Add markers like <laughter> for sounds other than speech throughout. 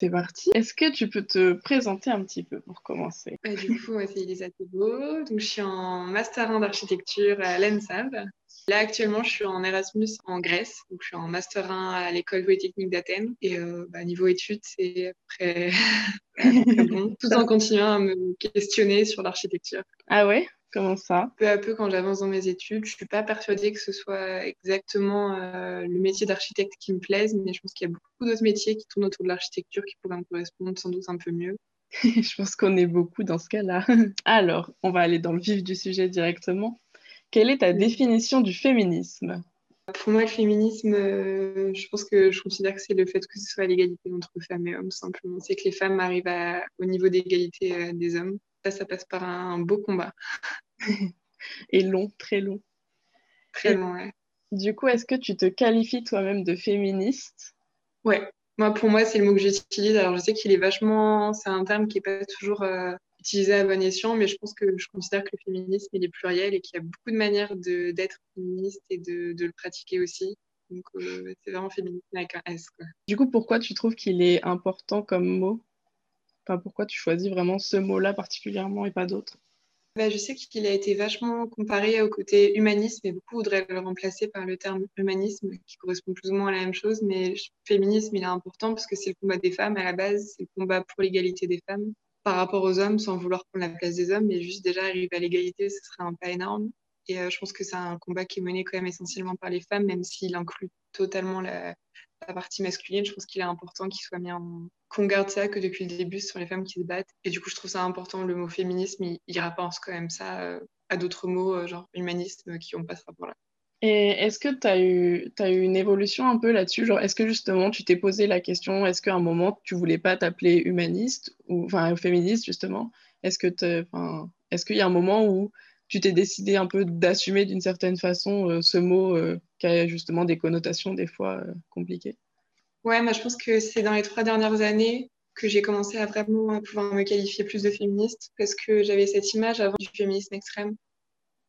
C'est parti. Est-ce que tu peux te présenter un petit peu pour commencer? Bah, Du coup, moi, c'est Elisa Thébault. Donc, je suis en Master 1 d'architecture à l'ENSAB. Là, actuellement, je suis en Erasmus en Grèce. Donc, je suis en Master 1 à l'école polytechnique d'Athènes. Et euh, bah, niveau études, c'est après bon, <laughs> <laughs> tout en continuant à me questionner sur l'architecture. Ah ouais? Comment ça? Peu à peu, quand j'avance dans mes études, je suis pas persuadée que ce soit exactement euh, le métier d'architecte qui me plaise, mais je pense qu'il y a beaucoup d'autres métiers qui tournent autour de l'architecture qui pourraient me correspondre sans doute un peu mieux. <laughs> je pense qu'on est beaucoup dans ce cas-là. <laughs> Alors, on va aller dans le vif du sujet directement. Quelle est ta définition du féminisme? Pour moi, le féminisme, euh, je pense que je considère que c'est le fait que ce soit l'égalité entre femmes et hommes, simplement. C'est que les femmes arrivent au niveau d'égalité euh, des hommes ça, passe par un beau combat. <laughs> Et long, très long. Très long, ouais. Du coup, est-ce que tu te qualifies toi-même de féministe? Ouais. Moi, pour moi, c'est le mot que j'utilise. Alors, je sais qu'il est vachement. C'est un terme qui n'est pas toujours euh, utilisé à bon escient, mais je pense que je considère que le féminisme, il est pluriel et qu'il y a beaucoup de manières d'être féministe et de, de, le pratiquer aussi. Donc, euh, c'est vraiment féministe avec un S. Quoi. Du coup, pourquoi tu trouves qu'il est important comme mot? Pourquoi tu choisis vraiment ce mot-là particulièrement et pas d'autres? Bah, je sais qu'il a été vachement comparé au côté humanisme et beaucoup voudraient le remplacer par le terme humanisme qui correspond plus ou moins à la même chose. Mais féminisme, il est important parce que c'est le combat des femmes à la base, c'est le combat pour l'égalité des femmes par rapport aux hommes sans vouloir prendre la place des hommes. Mais juste déjà arriver à l'égalité, ce serait un pas énorme. Et euh, je pense que c'est un combat qui est mené quand même essentiellement par les femmes, même s'il inclut totalement la, la partie masculine. Je pense qu'il est important qu'il soit mis en, qu'on garde ça que depuis le début sur les femmes qui se battent. Et du coup, je trouve ça important. Le mot féminisme, il, rapporte quand même ça euh, à d'autres mots, euh, genre humanisme, qui n'ont pas ce rapport-là. Et est-ce que tu as eu, eu une évolution un peu là-dessus? Genre, est-ce que justement tu t'es posé la question, est-ce qu'à un moment tu voulais pas t'appeler humaniste ou enfin féministe justement? Est-ce que est-ce qu'il y a un moment où tu t'es décidé un peu d'assumer d'une certaine façon euh, ce mot qui a justement des connotations des fois compliquées? Ouais, moi je pense que c'est dans les trois dernières années que j'ai commencé à vraiment pouvoir me qualifier plus de féministe parce que j'avais cette image avant du féminisme extrême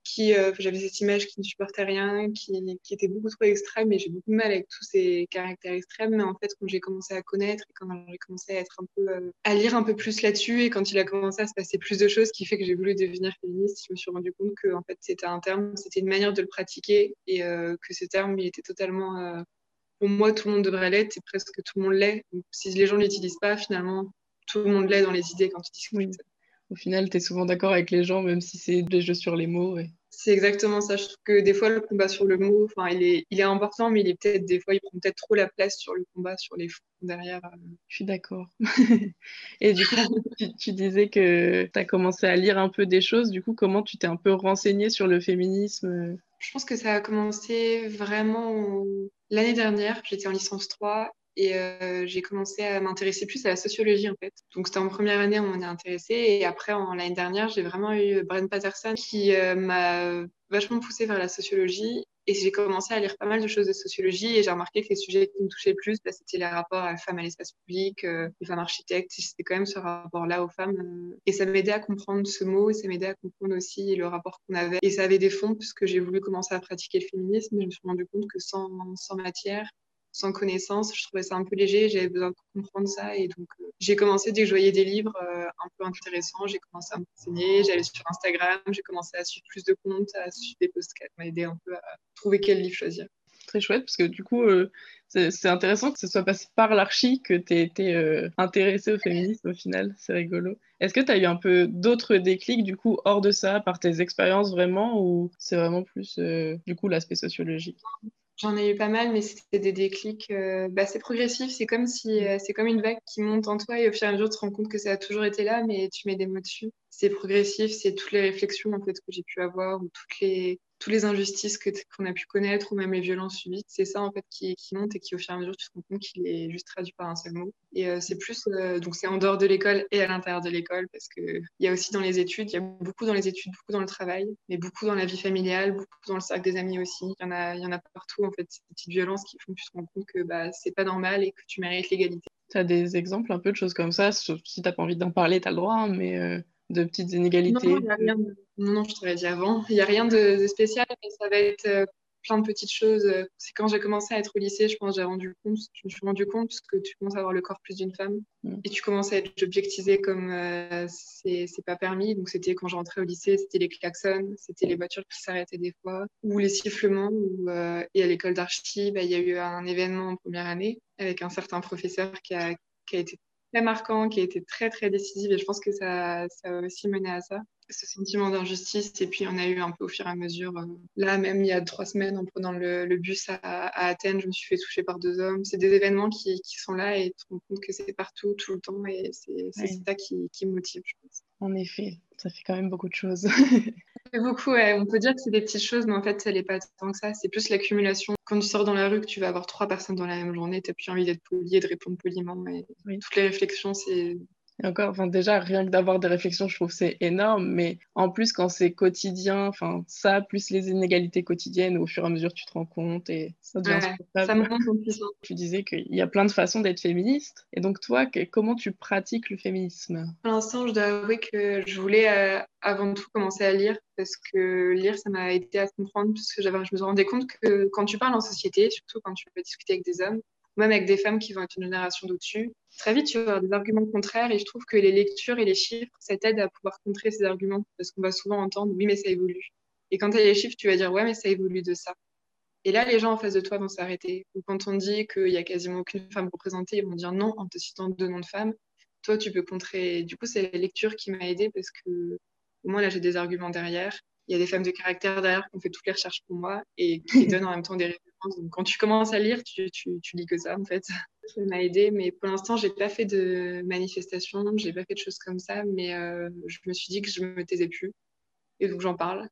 qui euh, j'avais cette image qui ne supportait rien, qui, qui était beaucoup trop extrême et j'ai beaucoup de mal avec tous ces caractères extrêmes. Mais en fait, quand j'ai commencé à connaître et quand j'ai commencé à être un peu euh, à lire un peu plus là-dessus et quand il a commencé à se passer plus de choses, qui fait que j'ai voulu devenir féministe, je me suis rendu compte que en fait c'était un terme, c'était une manière de le pratiquer et euh, que ce terme il était totalement pour moi, tout le monde devrait l'être et presque tout le monde l'est. Si les gens ne l'utilisent pas, finalement, tout le monde l'est dans les idées quand ils discutent. Au final, tu es souvent d'accord avec les gens, même si c'est des jeux sur les mots. C'est exactement ça. Je trouve que des fois, le combat sur le mot, enfin, il est, il est important, mais il est peut-être des fois, il prend peut-être trop la place sur le combat, sur les fonds derrière. Euh. Je suis d'accord. <laughs> et du coup, tu, disais que tu as commencé à lire un peu des choses. Du coup, comment tu t'es un peu renseigné sur le féminisme? Je pense que ça a commencé vraiment l'année dernière. J'étais en licence 3 et euh, j'ai commencé à m'intéresser plus à la sociologie en fait. Donc c'était en première année, on m'en est intéressé et après en l'année dernière, j'ai vraiment eu Brian Patterson qui euh, m'a vachement poussé vers la sociologie et j'ai commencé à lire pas mal de choses de sociologie et j'ai remarqué que les sujets qui me touchaient le plus, bah, c'était les rapports à la femme à l'espace public, euh, les femmes architectes, c'était quand même ce rapport-là aux femmes. et ça m'aidait à comprendre ce mot et ça m'aidait à comprendre aussi le rapport qu'on avait. Et ça avait des fonds puisque j'ai voulu commencer à pratiquer le féminisme, je me suis rendu compte que sans, sans matière, sans connaissance. Je trouvais ça un peu léger, j'avais besoin de comprendre ça. Et donc, euh, j'ai commencé, dès que je voyais des livres euh, un peu intéressants, j'ai commencé à m'enseigner. J'allais sur Instagram, j'ai commencé à suivre plus de comptes, à suivre des posts qui m'ont aidé un peu à trouver quel livre choisir. Très chouette, parce que du coup, euh, c'est intéressant que ce soit passé par l'archi que tu aies été intéressée au féminisme au final. C'est rigolo. Est-ce que tu as eu un peu d'autres déclics, du coup, hors de ça, par tes expériences vraiment, ou c'est vraiment plus, du coup, l'aspect sociologique? J'en ai eu pas mal, mais c'était des déclics. Euh, bah, c'est progressif, c'est comme si euh, c'est comme une vague qui monte en toi et au fur et à mesure tu te rends compte que ça a toujours été là, mais tu mets des mots dessus. C'est progressif, c'est toutes les réflexions en fait que j'ai pu avoir ou toutes les toutes les injustices qu'on a pu connaître ou même les violences subies, c'est ça en fait qui, monte et qui au fur et à mesure tu te rends compte qu'il est juste traduit par un seul mot. Et euh, c'est plus euh, donc c'est en dehors de l'école et à l'intérieur de l'école parce que il y a aussi dans les études, il y a beaucoup dans les études, beaucoup dans le travail, mais beaucoup dans la vie familiale, beaucoup dans le cercle des amis aussi. Il y en a, y en a partout en fait ces petites violences qui font que tu te rends compte que bah c'est pas normal et que tu mérites l'égalité. Tu as des exemples un peu de choses comme ça, sauf si t'as pas envie d'en parler, tu as le droit, hein, mais euh, de petites inégalités non, non, je t'aurais dit avant. Il n'y a rien de, spécial, mais ça va être. Euh, plein de petites choses. C'est quand j'ai commencé à être au lycée, je pense, j'ai rendu compte, je me suis rendu compte parce que tu commences à avoir le corps plus d'une femme mm. et tu commences à être objectisé comme euh, c'est pas permis. Donc c'était quand je rentrais au lycée, c'était les klaxons, c'était les voitures qui s'arrêtaient des fois, ou les sifflements. Euh, et à l'école d'archi, bah, il y a eu un événement en première année avec un certain professeur qui a, qui a été très marquant, qui a été très très décisif et je pense que ça, ça a aussi mené à ça ce sentiment d'injustice. Et puis, on a eu un peu au fur et à mesure. Euh, là, même il y a trois semaines, en prenant le, bus à, Athènes, je me suis fait toucher par deux hommes. C'est des événements qui, sont là et tu te rends compte que c'est partout, tout le temps. Et c'est ça qui, qui motive, je pense. En effet, ça fait quand même beaucoup de choses. <laughs> beaucoup, ouais. On peut dire que c'est des petites choses, mais en fait, ça n'est pas tant que ça. C'est plus l'accumulation. Quand tu sors dans la rue, que tu vas avoir trois personnes dans la même journée, tu n'as plus envie d'être poli et de répondre poliment. Et Toutes les réflexions, c'est encore, enfin, déjà, rien que d'avoir des réflexions, je trouve c'est énorme. Mais en plus, quand c'est quotidien, enfin, ça, plus les inégalités quotidiennes, au fur et à mesure, tu te rends compte et ça devient ouais, Ça <laughs> Tu disais qu'il y a plein de façons d'être féministe. Et donc, toi, comment tu pratiques le féminisme? Pour l'instant, je dois avouer que je voulais euh, avant tout commencer à lire parce que lire, ça m'a aidé à comprendre parce que je me rendu compte que quand tu parles en société, surtout quand tu peux discuter avec des hommes, même avec des femmes qui vont être une génération d'au-dessus, très vite, tu vas avoir des arguments contraires et je trouve que les lectures et les chiffres, ça t'aide à pouvoir contrer ces arguments parce qu'on va souvent entendre oui, mais ça évolue. Et quand tu as les chiffres, tu vas dire ouais, mais ça évolue de ça. Et là, les gens en face de toi vont s'arrêter. Ou quand on dit qu'il y a quasiment aucune femme représentée, ils vont dire non en te citant deux noms de femmes. Toi, tu peux contrer. Du coup, c'est la lecture qui m'a aidée parce que au moins là, j'ai des arguments derrière. Il y a des femmes de caractère derrière qui ont fait toutes les recherches pour moi et qui <laughs> donnent en même temps des références. Donc, quand tu commences à lire, tu, tu, tu lis que ça, en fait <laughs> ça m'a aidé. Mais pour l'instant, j'ai pas fait de manifestation, j'ai pas fait de choses comme ça. Mais euh, je me suis dit que je me taisais plus. Et donc, j'en parle.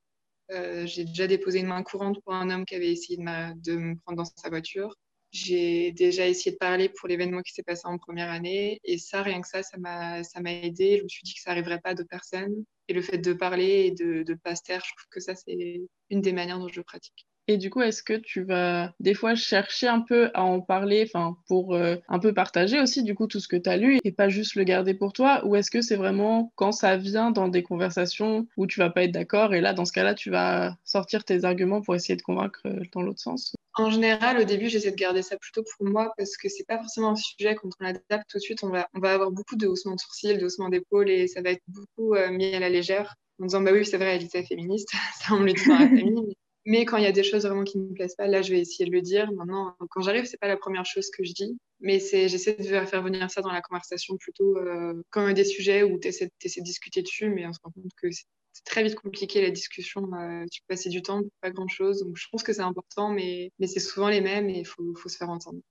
Euh, j'ai déjà déposé une main courante pour un homme qui avait essayé de, de me prendre dans sa voiture. J'ai déjà essayé de parler pour l'événement qui s'est passé en première année. Et ça, rien que ça, ça m'a aidé. Je me suis dit que ça n'arriverait pas à d'autres personnes. Et le fait de parler et de ne pas se taire, je trouve que ça, c'est une des manières dont je pratique. Et du coup, est-ce que tu vas des fois chercher un peu à en parler, enfin, pour euh, un peu partager aussi du coup tout ce que tu as lu et pas juste le garder pour toi? Ou est-ce que c'est vraiment quand ça vient dans des conversations où tu vas pas être d'accord et là, dans ce cas-là, tu vas sortir tes arguments pour essayer de convaincre euh, dans l'autre sens? En général, au début, j'essaie de garder ça plutôt pour moi parce que c'est pas forcément un sujet quand on l'adapte tout de suite. On va, avoir beaucoup de haussements de sourcils, de haussements d'épaules et ça va être beaucoup euh, mis à la légère en disant bah oui, c'est vrai, elle était féministe, <laughs> ça on la famille. Mais quand il y a des choses vraiment qui ne me plaisent pas, là, je vais essayer de le dire. Maintenant, quand j'arrive, c'est pas la première chose que je dis, mais j'essaie de faire venir ça dans la conversation plutôt euh, quand des sujets où tu essaies, de discuter dessus, mais on se rend compte que c'est très vite compliqué la discussion. Euh, tu peux passer du temps pas grand-chose. Donc, je pense que c'est important, mais, c'est souvent les mêmes et il faut, faut se faire entendre.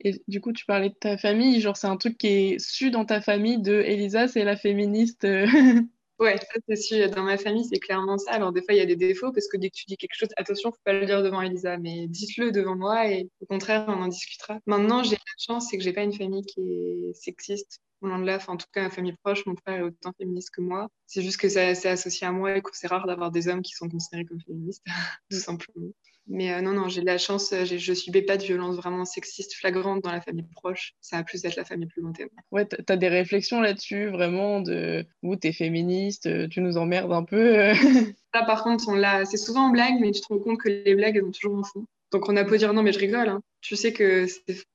Et du coup, tu parlais de ta famille, genre c'est un truc qui est su dans ta famille de Elisa, c'est la féministe. <laughs> Ouais, ça c'est sûr. Dans ma famille, c'est clairement ça. Alors des fois, il y a des défauts parce que dès que tu dis quelque chose, attention, faut pas le dire devant Elisa, mais dites-le devant moi et au contraire, on en discutera. Maintenant, j'ai la chance, c'est que j'ai pas une famille qui est sexiste. Nom de là, en tout cas, ma famille proche, mon frère est autant féministe que moi. C'est juste que c'est associé à moi et que c'est rare d'avoir des hommes qui sont considérés comme féministes, <laughs> tout simplement. Mais euh, non, non, j'ai de la chance, euh, je subis pas de violence vraiment sexiste flagrante dans la famille proche. Ça a plus d'être la famille plus lointaine. Ouais, tu as des réflexions là-dessus, vraiment, de où es féministe, euh, tu nous emmerdes un peu. Ça, par contre, on c'est souvent en blague, mais tu te rends compte que les blagues, elles ont toujours un fond. Donc on a beau dire non, mais je rigole. Hein. Tu sais que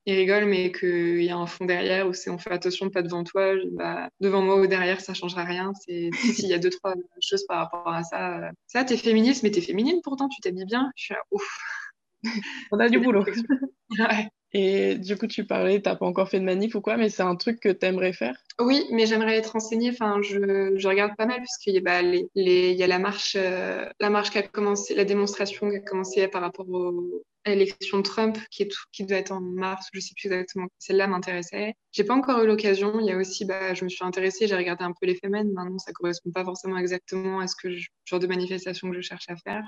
il rigole, mais qu'il y a un fond derrière où c'est on fait attention, pas devant toi. Bah, devant moi ou derrière, ça changera rien. C'est <laughs> s'il y a deux trois choses par rapport à ça. Ça, t'es féministe, mais t'es féminine pourtant, tu t'habilles bien. Je suis là, ouf. on a du <laughs> boulot. ouais. Et du coup, tu parlais, tu n'as pas encore fait de manif ou quoi, mais c'est un truc que tu aimerais faire? Oui, mais j'aimerais être enseignée. Enfin, je, regarde pas mal puisqu'il y, bah, les, y a la marche, euh, la marche qui a commencé, la démonstration qui a commencé par rapport à l'élection de Trump, qui, est qui doit être en mars, je sais plus exactement. Celle-là m'intéressait. J'ai pas encore eu l'occasion. Il y a aussi, bah, je me suis intéressée, j'ai regardé un peu les femmes. Maintenant, ça correspond pas forcément exactement à ce que genre de manifestation que je cherche à faire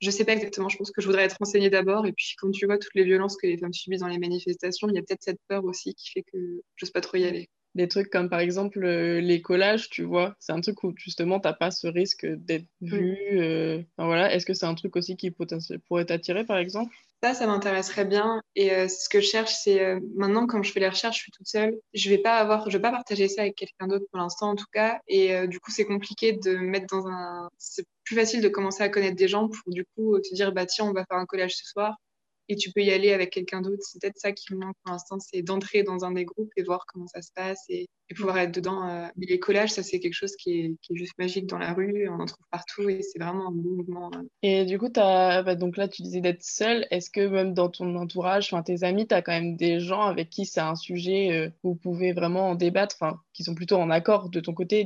je sais pas exactement, je pense que je voudrais être renseignée d'abord. Et puis, quand tu vois toutes les violences que les femmes subissent dans les manifestations, il y a peut-être cette peur aussi qui fait que j'ose pas trop y aller. Des trucs comme par exemple euh, les collages, tu vois, c'est un truc où justement t'as pas ce risque d'être mm. vu. Euh, voilà. Est-ce que c'est un truc aussi qui pourrait t'attirer par exemple? Ça, ça m'intéresserait bien. Et euh, ce que je cherche, c'est euh, maintenant, quand je fais les recherches, je suis toute seule. Je vais pas avoir, je vais pas partager ça avec quelqu'un d'autre pour l'instant, en tout cas. Et euh, du coup, c'est compliqué de mettre dans un. C'est plus facile de commencer à connaître des gens pour du coup te dire, bah tiens, on va faire un collage ce soir et tu peux y aller avec quelqu'un d'autre. C'est peut-être ça qui me manque pour l'instant, c'est d'entrer dans un des groupes et voir comment ça se passe et, pouvoir être dedans. Euh. Mais les collages, ça c'est quelque chose qui est, juste magique dans la rue, on en trouve partout et c'est vraiment un bon mouvement. Euh. Et du coup, as... Bah, donc là, tu disais d'être seule. Est-ce que même dans ton entourage, tes amis, tu as quand même des gens avec qui c'est un sujet euh, où vous pouvez vraiment en débattre, qui sont plutôt en accord de ton côté,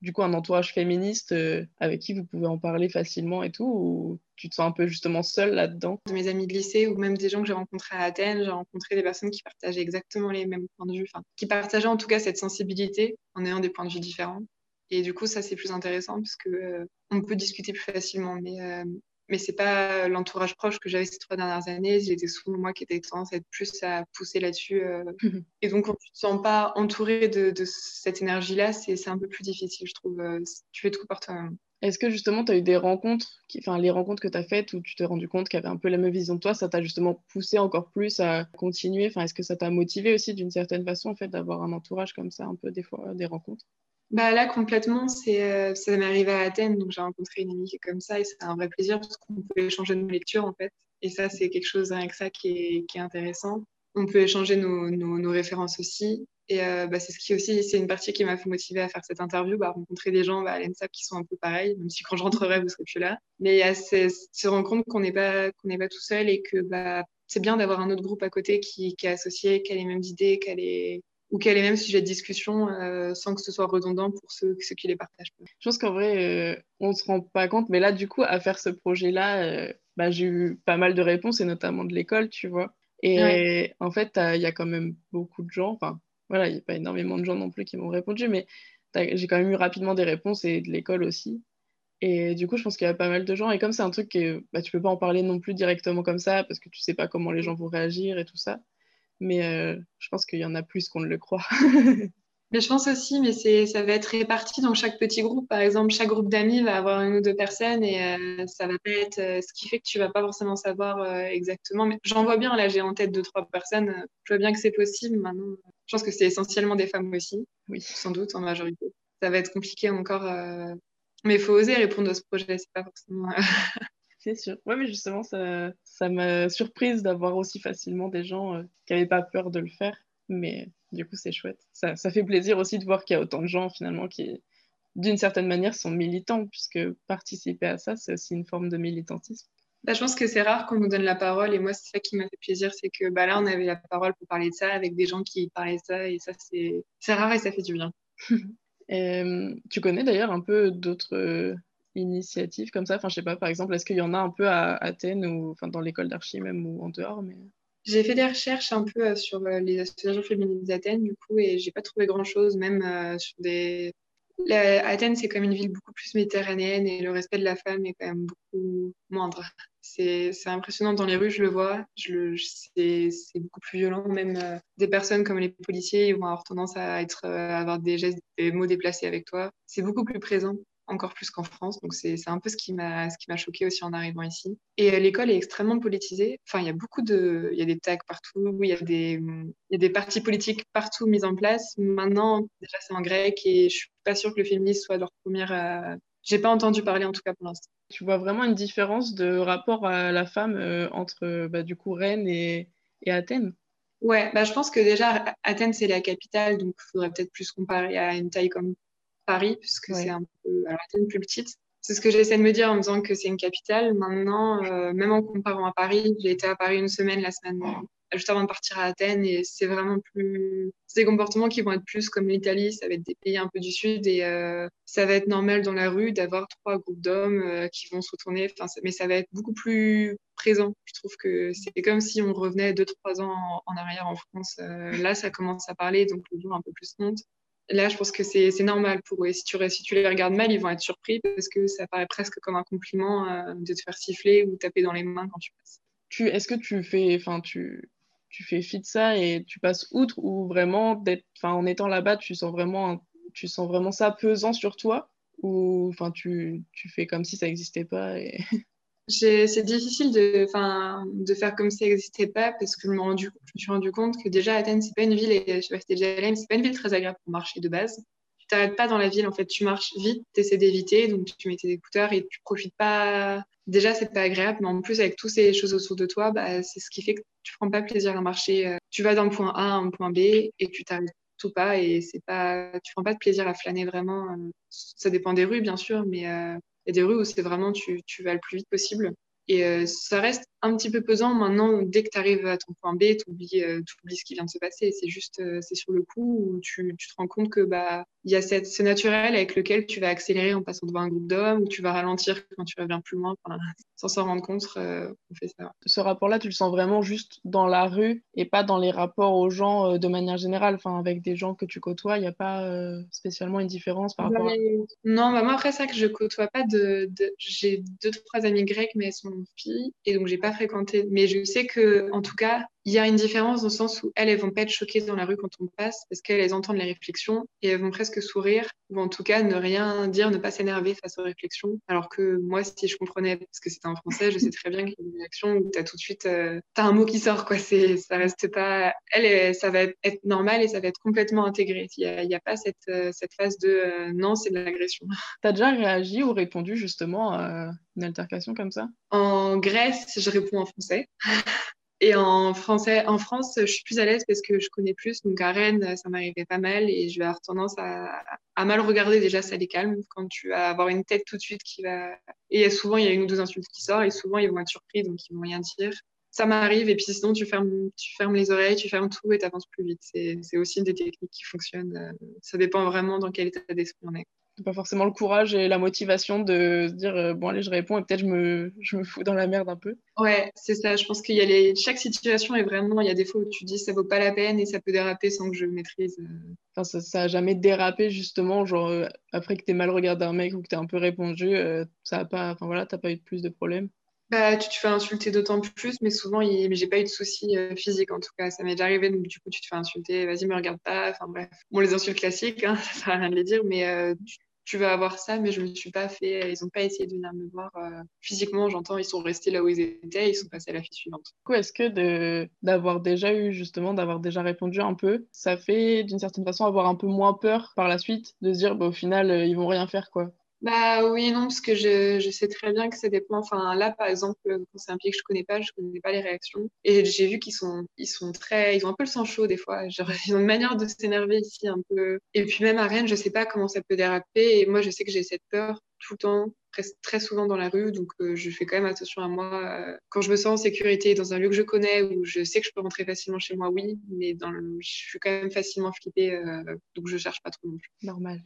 du coup un entourage féministe euh, avec qui vous pouvez en parler facilement et tout ou tu te sens un peu justement seule là-dedans? De mes amis de lycée ou même des gens que j'ai rencontrés à Athènes, j'ai rencontré des personnes qui partageaient exactement les mêmes points de vue, qui partageaient en tout cas cette sensibilité en ayant des points de vue différents. Et du coup, ça c'est plus intéressant parce que euh, on peut discuter plus facilement. Mais euh, mais c'est pas l'entourage proche que j'avais ces trois dernières années. J'étais souvent moi qui étais tendance à être plus à pousser là-dessus. Euh. Et donc, quand tu te sens pas entouré de, cette énergie-là, c'est un peu plus difficile, je trouve. Euh, tu fais tout par toi-même. Est-ce que justement, tu as eu des rencontres, enfin les rencontres que tu as faites où tu t'es rendu compte qu'il y avait un peu la même vision de toi, ça t'a justement poussé encore plus à continuer? Enfin, est-ce que ça t'a motivé aussi d'une certaine façon, en fait, d'avoir un entourage comme ça, un peu des fois, des rencontres? Bah là, complètement, euh, ça m'est arrivé à Athènes, donc j'ai rencontré une amie qui est comme ça, et c'est un vrai plaisir parce qu'on peut échanger nos lectures, en fait. Et ça, c'est quelque chose que ça qui est, qui est intéressant. On peut échanger nos, nos, références aussi. Et euh, bah, c'est ce qui aussi, c'est une partie qui m'a fait motiver à faire cette interview, bah, rencontrer des gens bah, à l'ENSAP qui sont un peu pareils, même si quand je rentrerai, vous serez plus là. Mais il y a se rendre compte qu'on n'est pas, qu'on n'est pas tout seul et que bah, c'est bien d'avoir un autre groupe à côté qui, qui est associé, qui a les mêmes idées, qui a les, ou quel est même sujet de discussion euh, sans que ce soit redondant pour ceux, ceux qui les partagent. Je pense qu'en vrai, euh, on ne se rend pas compte, mais là, du coup, à faire ce projet-là, euh, bah, j'ai eu pas mal de réponses, et notamment de l'école, tu vois. Et en fait, il y a quand même beaucoup de gens, enfin, voilà, il n'y a pas énormément de gens non plus qui m'ont répondu, mais j'ai quand même eu rapidement des réponses, et de l'école aussi. Et du coup, je pense qu'il y a pas mal de gens. Et comme c'est un truc que bah, tu peux pas en parler non plus directement comme ça, parce que tu sais pas comment les gens vont réagir et tout ça mais euh, je pense qu'il y en a plus qu'on ne le croit. <laughs> mais je pense aussi, mais ça va être réparti dans chaque petit groupe. Par exemple, chaque groupe d'amis va avoir une ou deux personnes et euh, ça va pas être euh, ce qui fait que tu vas pas forcément savoir exactement. Mais j'en vois bien, là, j'ai en tête deux, trois personnes. Je vois bien que c'est possible. Maintenant, je pense que c'est essentiellement des femmes aussi. Oui, sans doute, en majorité. Ça va être compliqué encore. Mais il faut oser répondre à ce projet. C'est pas forcément. <laughs> C'est sûr. Ouais, mais justement, ça, ça m'a surprise d'avoir aussi facilement des gens euh, qui n'avaient pas peur de le faire. Mais du coup, c'est chouette. Ça, ça, fait plaisir aussi de voir qu'il y a autant de gens finalement qui, d'une certaine manière, sont militants, puisque participer à ça, c'est aussi une forme de militantisme. Bah, je pense que c'est rare qu'on nous donne la parole et moi, c'est ça qui m'a fait plaisir, c'est que bah, là, on avait la parole pour parler de ça avec des gens qui parlaient de ça et ça, c'est rare et ça fait du bien. <laughs> Euh, tu connais d'ailleurs un peu d'autres initiatives comme ça? Enfin, je sais pas, par exemple, est-ce qu'il y en a un peu à Athènes ou enfin, dans l'école d'archi même ou en dehors mais... J'ai fait des recherches un peu euh, sur euh, les associations féminines d'Athènes, du coup, et j'ai pas trouvé grand-chose, même euh, sur des... Athènes, c'est comme une ville beaucoup plus méditerranéenne et le respect de la femme est quand même beaucoup moindre. C'est impressionnant dans les rues, je le vois. Je c'est beaucoup plus violent. Même des personnes comme les policiers, ils vont avoir tendance à, être, à avoir des gestes, des mots déplacés avec toi. C'est beaucoup plus présent encore plus qu'en France. Donc c'est un peu ce qui m'a choqué aussi en arrivant ici. Et euh, l'école est extrêmement politisée. Enfin, il y a beaucoup de il y a des tags partout, il y a des il y a des partis politiques partout mis en place. Maintenant, déjà c'est en grec et je suis pas sûre que le féminisme soit leur première euh... j'ai pas entendu parler en tout cas pour l'instant. Tu vois vraiment une différence de rapport à la femme euh, entre bah, du coup Rennes et, et Athènes? Ouais, bah, je pense que déjà Athènes c'est la capitale, donc il faudrait peut-être plus comparer à une taille comme Paris, puisque c'est un peu alors, plus petite. C'est ce que j'essaie de me dire en me disant que c'est une capitale. Maintenant, euh, même en comparant à Paris, j'ai été à Paris une semaine la semaine juste avant de partir à Athènes et c'est vraiment plus c'est des comportements qui vont être plus comme l'Italie. Ça va être des pays un peu du sud et euh, ça va être normal dans la rue d'avoir trois groupes d'hommes euh, qui vont se retourner. Mais ça va être beaucoup plus présent. Je trouve que c'est comme si on revenait deux trois ans en, arrière en France. Là ça commence à parler donc le jour un peu plus monte Là, je pense que c'est normal pour eux. Et si tu, tu les regardes mal, ils vont être surpris parce que ça paraît presque comme un compliment euh, de te faire siffler ou taper dans les mains quand tu passes. Est-ce que tu fais, enfin, tu, tu fais fi de ça et tu passes outre ou vraiment, en étant là-bas, tu sens vraiment, tu ça pesant sur toi ou enfin, tu, tu fais comme si ça n'existait pas. <laughs> C'est difficile de, faire comme si ça n'existait pas parce que je me, suis rendu compte que déjà Athènes, c'est pas une ville, et je sais pas si déjà allé, c'est pas une ville très agréable pour marcher de base. Tu t'arrêtes pas dans la ville, en fait, tu marches vite, tu essaies d'éviter, donc tu mets tes écouteurs et tu profites pas. Déjà, c'est pas agréable, mais en plus, avec toutes ces choses autour de toi, bah, c'est ce qui fait que tu prends pas plaisir à marcher. Euh, tu vas d'un point A à un point B et tu t'arrêtes tout pas et c'est pas, tu prends pas de plaisir à flâner vraiment. Euh, ça dépend des rues, bien sûr, mais euh, des rues où c'est vraiment tu, tu vas le plus vite possible. Et euh, ça reste un petit peu pesant maintenant. Dès que tu arrives à ton point B, tu oublies, euh, ce qui vient de se passer. C'est juste, euh, c'est sur le coup où tu, tu, te rends compte que bah il y a cette, ce naturel avec lequel tu vas accélérer en passant devant un groupe d'hommes, ou tu vas ralentir quand tu reviens plus loin. <laughs> sans s'en rendre compte, on fait ça. Ce rapport-là, tu le sens vraiment juste dans la rue et pas dans les rapports aux gens de manière générale. Enfin, avec des gens que tu côtoies, il n'y a pas spécialement une différence par rapport. À... Non, bah moi après ça que je côtoie pas de, de... j'ai deux trois amis grecs, mais elles sont filles et donc j'ai pas fréquenté. Mais je sais que, en tout cas, il y a une différence dans le sens où elles, elles vont pas être choquées dans la rue quand on passe parce qu'elles entendent les réflexions et elles vont presque sourire ou en tout cas ne rien dire, ne pas s'énerver face aux réflexions. Alors que moi, si je comprenais, parce que c'était en français, je sais très bien qu'il y a une réaction où tu as tout de suite, euh, tu as un mot qui sort, quoi. C'est, ça reste pas, elle, ça va être normal et ça va être complètement intégré. Il n'y a, a, pas cette, euh, cette phase de euh, non, c'est de l'agression. Tu as déjà réagi ou répondu justement à une altercation comme ça? En Grèce, je réponds en français. Et en français, en France, je suis plus à l'aise parce que je connais plus. Donc à Rennes, ça m'arrivait pas mal et je vais avoir tendance à, mal regarder. Déjà, ça les calme quand tu vas avoir une tête tout de suite qui va. Et souvent, il y a une ou deux insultes qui sortent et souvent, ils vont être surpris donc ils vont rien dire. Ça m'arrive et puis sinon, tu fermes, tu fermes les oreilles, tu fermes tout et tu avances plus vite. C'est aussi des techniques qui fonctionnent. Ça dépend vraiment dans quel état d'esprit on est pas forcément le courage et la motivation de se dire euh, bon allez je réponds et peut-être je me, je me fous dans la merde un peu. Ouais, c'est ça. Je pense qu'il y a les... chaque situation est vraiment il y a des fois où tu dis ça vaut pas la peine et ça peut déraper sans que je maîtrise. Euh. Enfin ça, ça a jamais dérapé justement genre euh, après que tu mal regardé un mec ou que tu un peu répondu ça a pas enfin voilà t'as pas eu de plus de problèmes. Bah, tu te fais insulter d'autant plus, mais souvent, il... j'ai pas eu de soucis physiques en tout cas. Ça m'est déjà arrivé, donc du coup, tu te fais insulter, vas-y, me regarde pas. Enfin bref, bon, les insultes classiques, hein, <laughs> ça sert à rien de les dire, mais tu vas avoir ça, mais je me suis pas fait, ils ont pas essayé de venir me voir euh, physiquement, j'entends, ils sont restés là où ils étaient, ils sont passés à la fille suivante. Du coup, est-ce que d'avoir déjà eu, justement, d'avoir déjà répondu un peu, ça fait d'une certaine façon avoir un peu moins peur par la suite, de se dire, bah, au final, euh, ils vont rien faire, quoi? Bah oui, non, parce que je, je sais très bien que ça dépend. Enfin, là, par exemple, quand c'est un pied que je connais pas, je connais pas les réactions. Et j'ai vu qu'ils sont, ils sont très, ils ont un peu le sang chaud des fois. Genre, <laughs> ils ont une manière de s'énerver ici un peu. Et puis même à Rennes, je sais pas comment ça peut déraper. Et moi, je sais que j'ai cette peur tout le temps, très, souvent dans la rue. Donc, euh, je fais quand même attention à moi. Euh, quand je me sens en sécurité dans un lieu que je connais, où je sais que je peux rentrer facilement chez moi, oui. Mais dans je suis quand même facilement flippée. Euh, donc, je cherche pas trop non plus. Normal.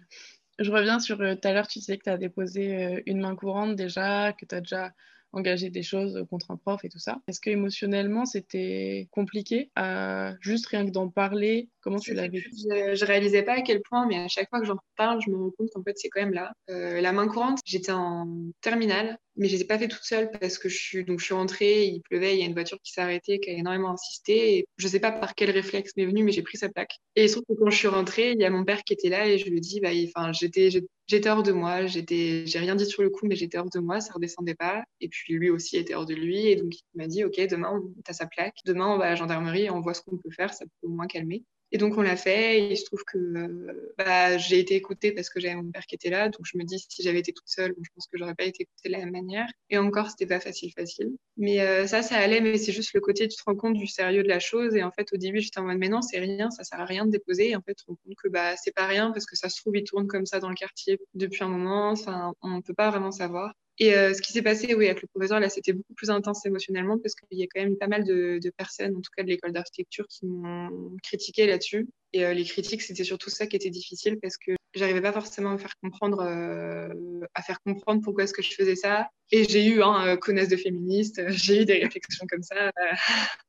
Je reviens sur euh, tout à l'heure, tu sais que tu as déposé euh, une main courante déjà, que tu as déjà engagé des choses contre un prof et tout ça. Est-ce que émotionnellement c'était compliqué à juste rien que d'en parler Comment tu l'as vécu je, je, réalisais pas à quel point, mais à chaque fois que j'en parle, je me rends compte qu'en fait c'est quand même là. Euh, la main courante, j'étais en terminale, mais je l'ai pas fait toute seule parce que je suis donc je suis rentrée, il pleuvait, il y a une voiture qui s'est arrêtée, qui a énormément insisté. Et je sais pas par quel réflexe m'est venu, mais j'ai pris sa plaque. Et il se trouve que quand je suis rentrée, il y a mon père qui était là et je lui ai dit, bah, enfin, j'étais j'étais hors de moi, j'étais, j'ai rien dit sur le coup, mais j'étais hors de moi, ça redescendait pas. Et puis lui aussi était hors de lui, et donc il m'a dit, ok, demain, tu as sa plaque, demain on va à la gendarmerie on voit ce qu'on peut faire, ça peut au moins calmer. Et donc on l'a fait il se trouve que euh, bah, j'ai été écoutée parce que j'avais mon père qui était là. Donc je me dis si j'avais été toute seule, je pense que j'aurais pas été écoutée de la même manière. Et encore c'était pas facile facile. Mais euh, ça ça allait, mais c'est juste le côté tu te rends compte du sérieux de la chose. Et en fait au début j'étais en mode mais non c'est rien, ça sert à rien de déposer. Et en fait tu te rends compte que bah c'est pas rien parce que ça se trouve il tourne comme ça dans le quartier depuis un moment. Enfin on peut pas vraiment savoir. Et euh, ce qui s'est passé, oui, avec le professeur, là, c'était beaucoup plus intense émotionnellement parce qu'il y a quand même pas mal de, personnes, en tout cas de l'école d'architecture, qui m'ont critiqué là-dessus. Et euh, les critiques, c'était surtout ça qui était difficile parce que j'arrivais pas forcément à faire comprendre, euh, à faire comprendre pourquoi est-ce que je faisais ça. Et j'ai eu, hein, euh, connaisse de féministe, j'ai eu des réflexions comme ça, euh,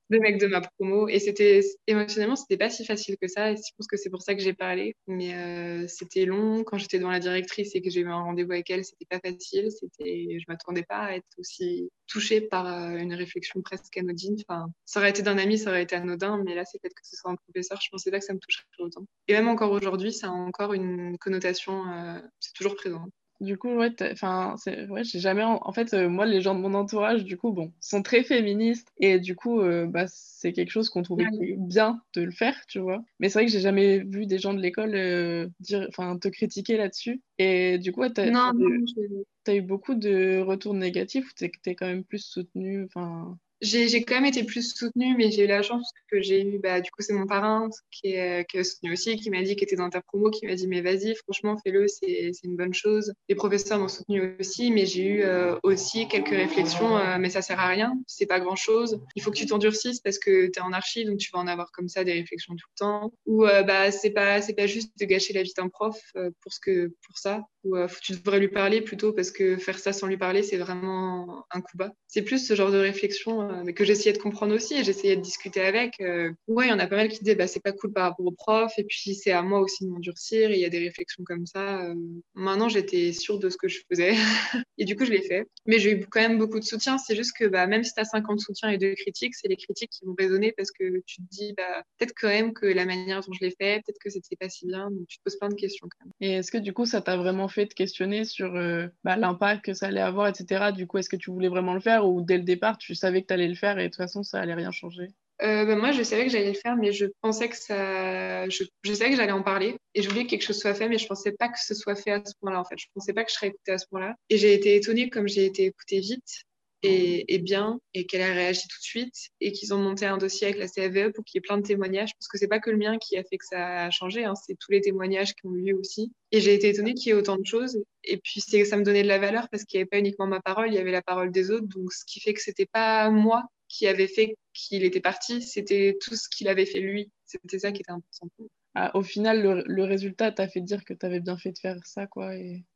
des mecs de ma promo. Et c'était, émotionnellement, c'était pas si facile que ça. Et je pense que c'est pour ça que j'ai parlé. Mais euh, c'était long. Quand j'étais devant la directrice et que j'ai eu un rendez-vous avec elle, c'était pas facile. C'était, je m'attendais pas à être aussi touchée par une réflexion presque anodine. Enfin, ça aurait été d'un ami, ça aurait été anodin. Mais là, c'est peut-être que ce soit un professeur. Je pensais pas que ça me toucherait autant. Et même encore aujourd'hui, ça a encore une connotation, c'est toujours présent. Du coup, ouais, enfin, ouais, j'ai jamais. En, fait, euh, moi, les gens de mon entourage, du coup, bon, sont très féministes et du coup, euh, bah, c'est quelque chose qu'on trouvait bien de le faire, tu vois. Mais c'est vrai que j'ai jamais vu des gens de l'école euh, dire, enfin, te critiquer là-dessus. Et du coup, t'as as, eu beaucoup de retours négatifs ou t'es es quand même plus soutenu, enfin j'ai quand même été plus soutenue, mais j'ai eu la chance que j'ai eu, bah, du coup, c'est mon parrain qui est, qui soutenu aussi, qui m'a dit, qui était dans ta promo, qui m'a dit, mais vas-y, franchement, fais-le, c'est une bonne chose. Les professeurs m'ont soutenu aussi, mais j'ai eu euh, aussi quelques réflexions, euh, mais ça sert à rien, c'est pas grand-chose. Il faut que tu t'endurcisses parce que tu es en archi, donc tu vas en avoir comme ça des réflexions tout le temps. Ou euh, bah, c'est pas, pas juste de gâcher la vie d'un prof pour, ce que, pour ça, ou tu devrais lui parler plutôt parce que faire ça sans lui parler, c'est vraiment un coup bas. C'est plus ce genre de réflexion mais que j'essayais de comprendre aussi et j'essayais de discuter avec. Euh, ouais, il y en a pas mal qui disaient bah, c'est pas cool par rapport au prof et puis c'est à moi aussi de m'endurcir. Il y a des réflexions comme ça. Euh. maintenant, j'étais sûre de ce que je faisais <laughs> et du coup, je l'ai fait. Mais j'ai eu quand même beaucoup de soutien. C'est juste que bah, même si tu as 50 soutiens et deux critiques, c'est les critiques qui vont résonner parce que tu te dis bah, peut-être quand même que la manière dont je l'ai fait, peut-être que c'était pas si bien. Donc tu te poses plein de questions quand même. Et est-ce que du coup, ça t'a vraiment fait te questionner sur euh, bah, l'impact que ça allait avoir, etc. Du coup, est-ce que tu voulais vraiment le faire ou dès le départ, tu savais que tu allais le faire et de toute façon, ça allait rien changer euh, bah, moi, je savais que j'allais le faire, mais je pensais que ça. Je, savais que j'allais en parler et je voulais que quelque chose soit fait, mais je pensais pas que ce soit fait à ce point-là, en fait. Je pensais pas que je serais écoutée à ce point-là. Et j'ai été étonnée comme j'ai été écoutée vite et, bien et qu'elle a réagi tout de suite et qu'ils ont monté un dossier avec la CAVE pour qu'il y ait plein de témoignages parce que c'est pas que le mien qui a fait que ça a changé, hein, c'est tous les témoignages qui ont eu lieu aussi. Et j'ai été étonnée qu'il y ait autant de choses et puis ça me donnait de la valeur parce qu'il n'y avait pas uniquement ma parole, il y avait la parole des autres, donc ce qui fait que c'était pas moi qui avait fait qu'il était parti, c'était tout ce qu'il avait fait lui. C'était ça qui était important pour ah, au final, le, résultat t'a fait dire que tu avais bien fait de faire ça, quoi.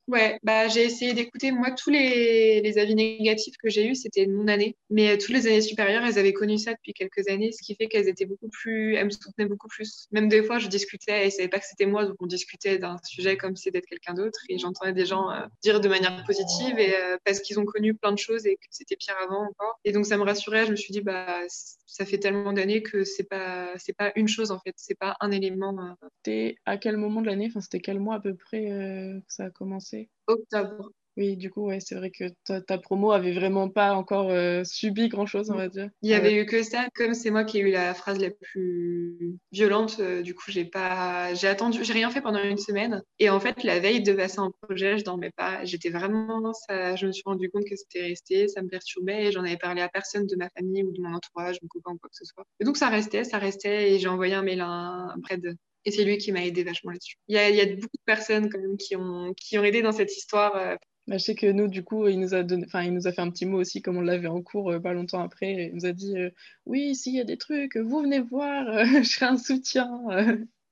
Ouais, bah, j'ai essayé d'écouter. Moi, tous les, les avis négatifs que j'ai eus, c'était de mon année. Mais euh, toutes les années supérieures, elles avaient connu ça depuis quelques années, ce qui fait qu'elles étaient beaucoup plus. Elles me soutenaient beaucoup plus. Même des fois, je discutais et ne savaient pas que c'était moi, donc on discutait d'un sujet comme si c'était quelqu'un d'autre. Et j'entendais des gens euh, dire de manière positive et, euh, parce qu'ils ont connu plein de choses et que c'était pire avant encore. Et donc, ça me rassurait. Je me suis dit, bah, ça fait tellement d'années que c'est pas, c'est pas une chose en fait, c'est pas un élément. C'était à quel moment de l'année? Enfin, c'était quel mois à peu près que ça a commencé? Octobre. Oui, du coup, ouais, c'est vrai que ta, promo avait vraiment pas encore euh, subi grand-chose, on va dire. Il y avait eu que ça, comme c'est moi qui ai eu la phrase la plus violente, euh, du coup, j'ai pas, j'ai attendu, j'ai rien fait pendant une semaine. Et en fait, la veille de passer en projet, je dormais pas. J'étais vraiment, ça, je me suis rendu compte que c'était resté, ça me perturbait et j'en avais parlé à personne de ma famille ou de mon entourage, mon copain ou quoi que ce soit. Et donc, ça restait, ça restait et j'ai envoyé un mail à de et c'est lui qui m'a aidé vachement là-dessus. Il y, a, beaucoup de personnes quand même qui ont, qui ont aidé dans cette histoire. Euh. Bah, je sais que nous, du coup, il nous a donné, il nous a fait un petit mot aussi, comme on l'avait en cours euh, pas longtemps après. Il nous a dit, euh, oui, s'il y a des trucs, vous venez voir, <laughs> je serai un soutien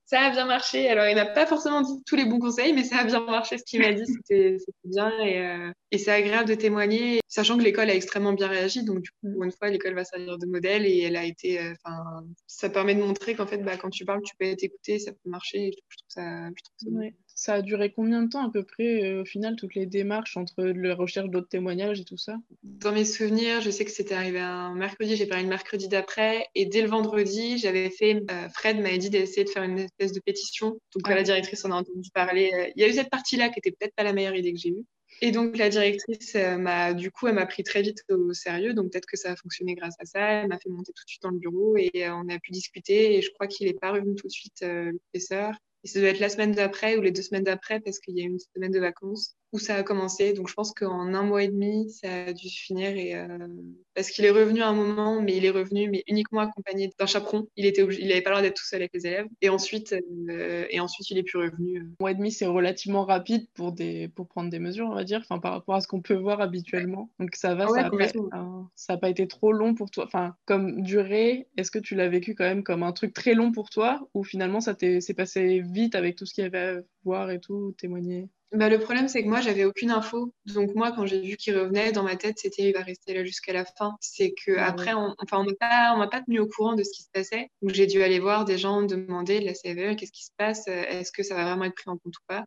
ça a bien marché. Alors, il n'a pas forcément dit tous les bons conseils, mais ça a bien marché. Ce qu'il m'a dit, c'était bien. Et, euh, et c'est agréable de témoigner, sachant que l'école a extrêmement bien réagi. Donc, du coup, une fois, l'école va servir de modèle et elle a été. Euh, enfin, ça permet de montrer qu'en fait, bah, quand tu parles, tu peux être écouté, ça peut marcher. Ça, je trouve ça ça a duré combien de temps à peu près, euh, au final, toutes les démarches entre la recherche d'autres témoignages et tout ça? Dans mes souvenirs, je sais que c'était arrivé un mercredi, j'ai parlé le mercredi d'après, et dès le vendredi, j'avais fait, euh, Fred m'avait dit d'essayer de faire une espèce de pétition. Donc ah la directrice en a entendu parler. Euh, il y a eu cette partie-là qui était peut-être pas la meilleure idée que j'ai eue. Et donc la directrice m'a, du coup, elle m'a pris très vite au sérieux, donc peut-être que ça a fonctionné grâce à ça. Elle m'a fait monter tout de suite dans le bureau et on a pu discuter. Et je crois qu'il n'est pas revenu tout de suite, le professeur. Et ça doit être la semaine d'après ou les deux semaines d'après parce qu'il y a une semaine de vacances où ça a commencé. Donc je pense qu'en un mois et demi, ça a dû se finir. Et, euh, Parce qu'il est revenu à un moment, mais il est revenu, mais uniquement accompagné d'un chaperon. Il était il n'avait pas le droit d'être tout seul avec les élèves. Et ensuite, euh, et ensuite il est plus revenu. Un mois et demi, c'est relativement rapide pour, des, pour prendre des mesures, on va dire, enfin, par rapport à ce qu'on peut voir habituellement. Donc ça va, ça n'a pas, été trop long pour toi. Enfin, comme durée, est-ce que tu l'as vécu quand même comme un truc très long pour toi ou finalement ça s'est passé vite avec tout ce qu'il y avait à voir et tout, témoigner? Bah, le problème, c'est que moi, j'avais aucune info. Donc, moi, quand j'ai vu qu'il revenait, dans ma tête, c'était il va rester là jusqu'à la fin. C'est que ah après, on, enfin, on m'a pas, on m'a pas tenu au courant de ce qui se passait. Donc, j'ai dû aller voir des gens, demander de la CVE, qu'est-ce qui se passe, est-ce que ça va vraiment être pris en compte ou pas.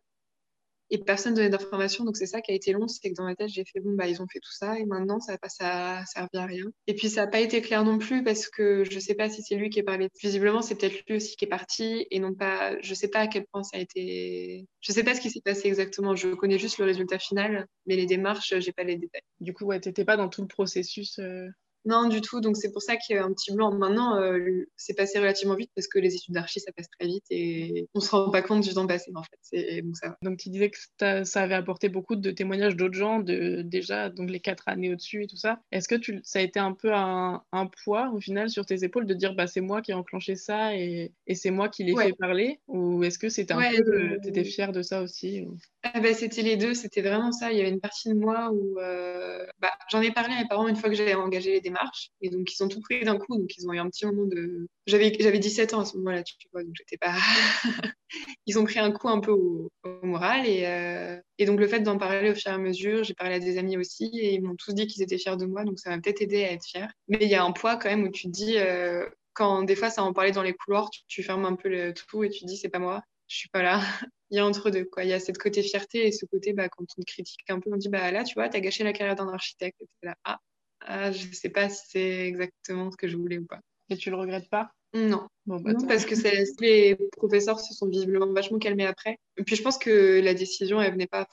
Et personne donnait d'informations. Donc c'est ça qui a été long, c'est que dans ma tête, j'ai fait bon, bah ils ont fait tout ça et maintenant ça passe à servir à rien. Et puis ça n'a pas été clair non plus parce que je sais pas si c'est lui qui est parlé. Visiblement, c'est peut-être lui aussi qui est parti et non pas, je sais pas à quel point ça a été. Je sais pas ce qui s'est passé exactement. Je connais juste le résultat final, mais les démarches, j'ai pas les détails. Du coup, ouais, t'étais pas dans tout le processus. Euh, non, du tout. Donc, c'est pour ça qu'il y a un petit blanc. Maintenant, euh, c'est passé relativement vite parce que les études d'archi, ça passe très vite et on se rend pas compte du temps passé, en fait. Donc, ça Donc, tu disais que ça avait apporté beaucoup de témoignages d'autres gens, de, déjà, donc les quatre années au-dessus et tout ça. Est-ce que tu, ça a été un peu un, poids, au final, sur tes épaules de dire, bah, c'est moi qui ai enclenché ça et, et c'est moi qui l'ai fait parler? Ou est-ce que c'était un peu, tu étais fière de ça aussi ah bah, C'était les deux, c'était vraiment ça. Il y avait une partie de moi où euh, bah, j'en ai parlé à mes parents une fois que j'avais engagé les démarches. Et donc, ils ont tout pris d'un coup. Donc, ils ont eu un petit moment de. J'avais, j'avais 17 ans à ce moment-là, tu vois. Donc, j'étais pas. <laughs> ils ont pris un coup un peu au, moral. Et, euh, et, donc, le fait d'en parler au fur et à mesure, j'ai parlé à des amis aussi. Et ils m'ont tous dit qu'ils étaient fiers de moi. Donc, ça m'a peut-être aidé à être fière. Mais il y a un poids quand même où tu te dis. Euh, quand des fois ça en parlait dans les couloirs, tu, fermes un peu le tout et tu dis c'est pas moi je suis pas là. <laughs> il y a entre deux. Quoi. Il y a cette côté fierté et ce côté, bah, quand on te critique un peu, on dit bah, là, tu vois, tu as gâché la carrière d'un architecte. Et là, ah, ah, je sais pas si c'est exactement ce que je voulais ou pas. Et tu le regrettes pas? Non. Bah, non, parce que les professeurs se sont visiblement vachement calmés après. Et puis je pense que la décision, elle venait pas.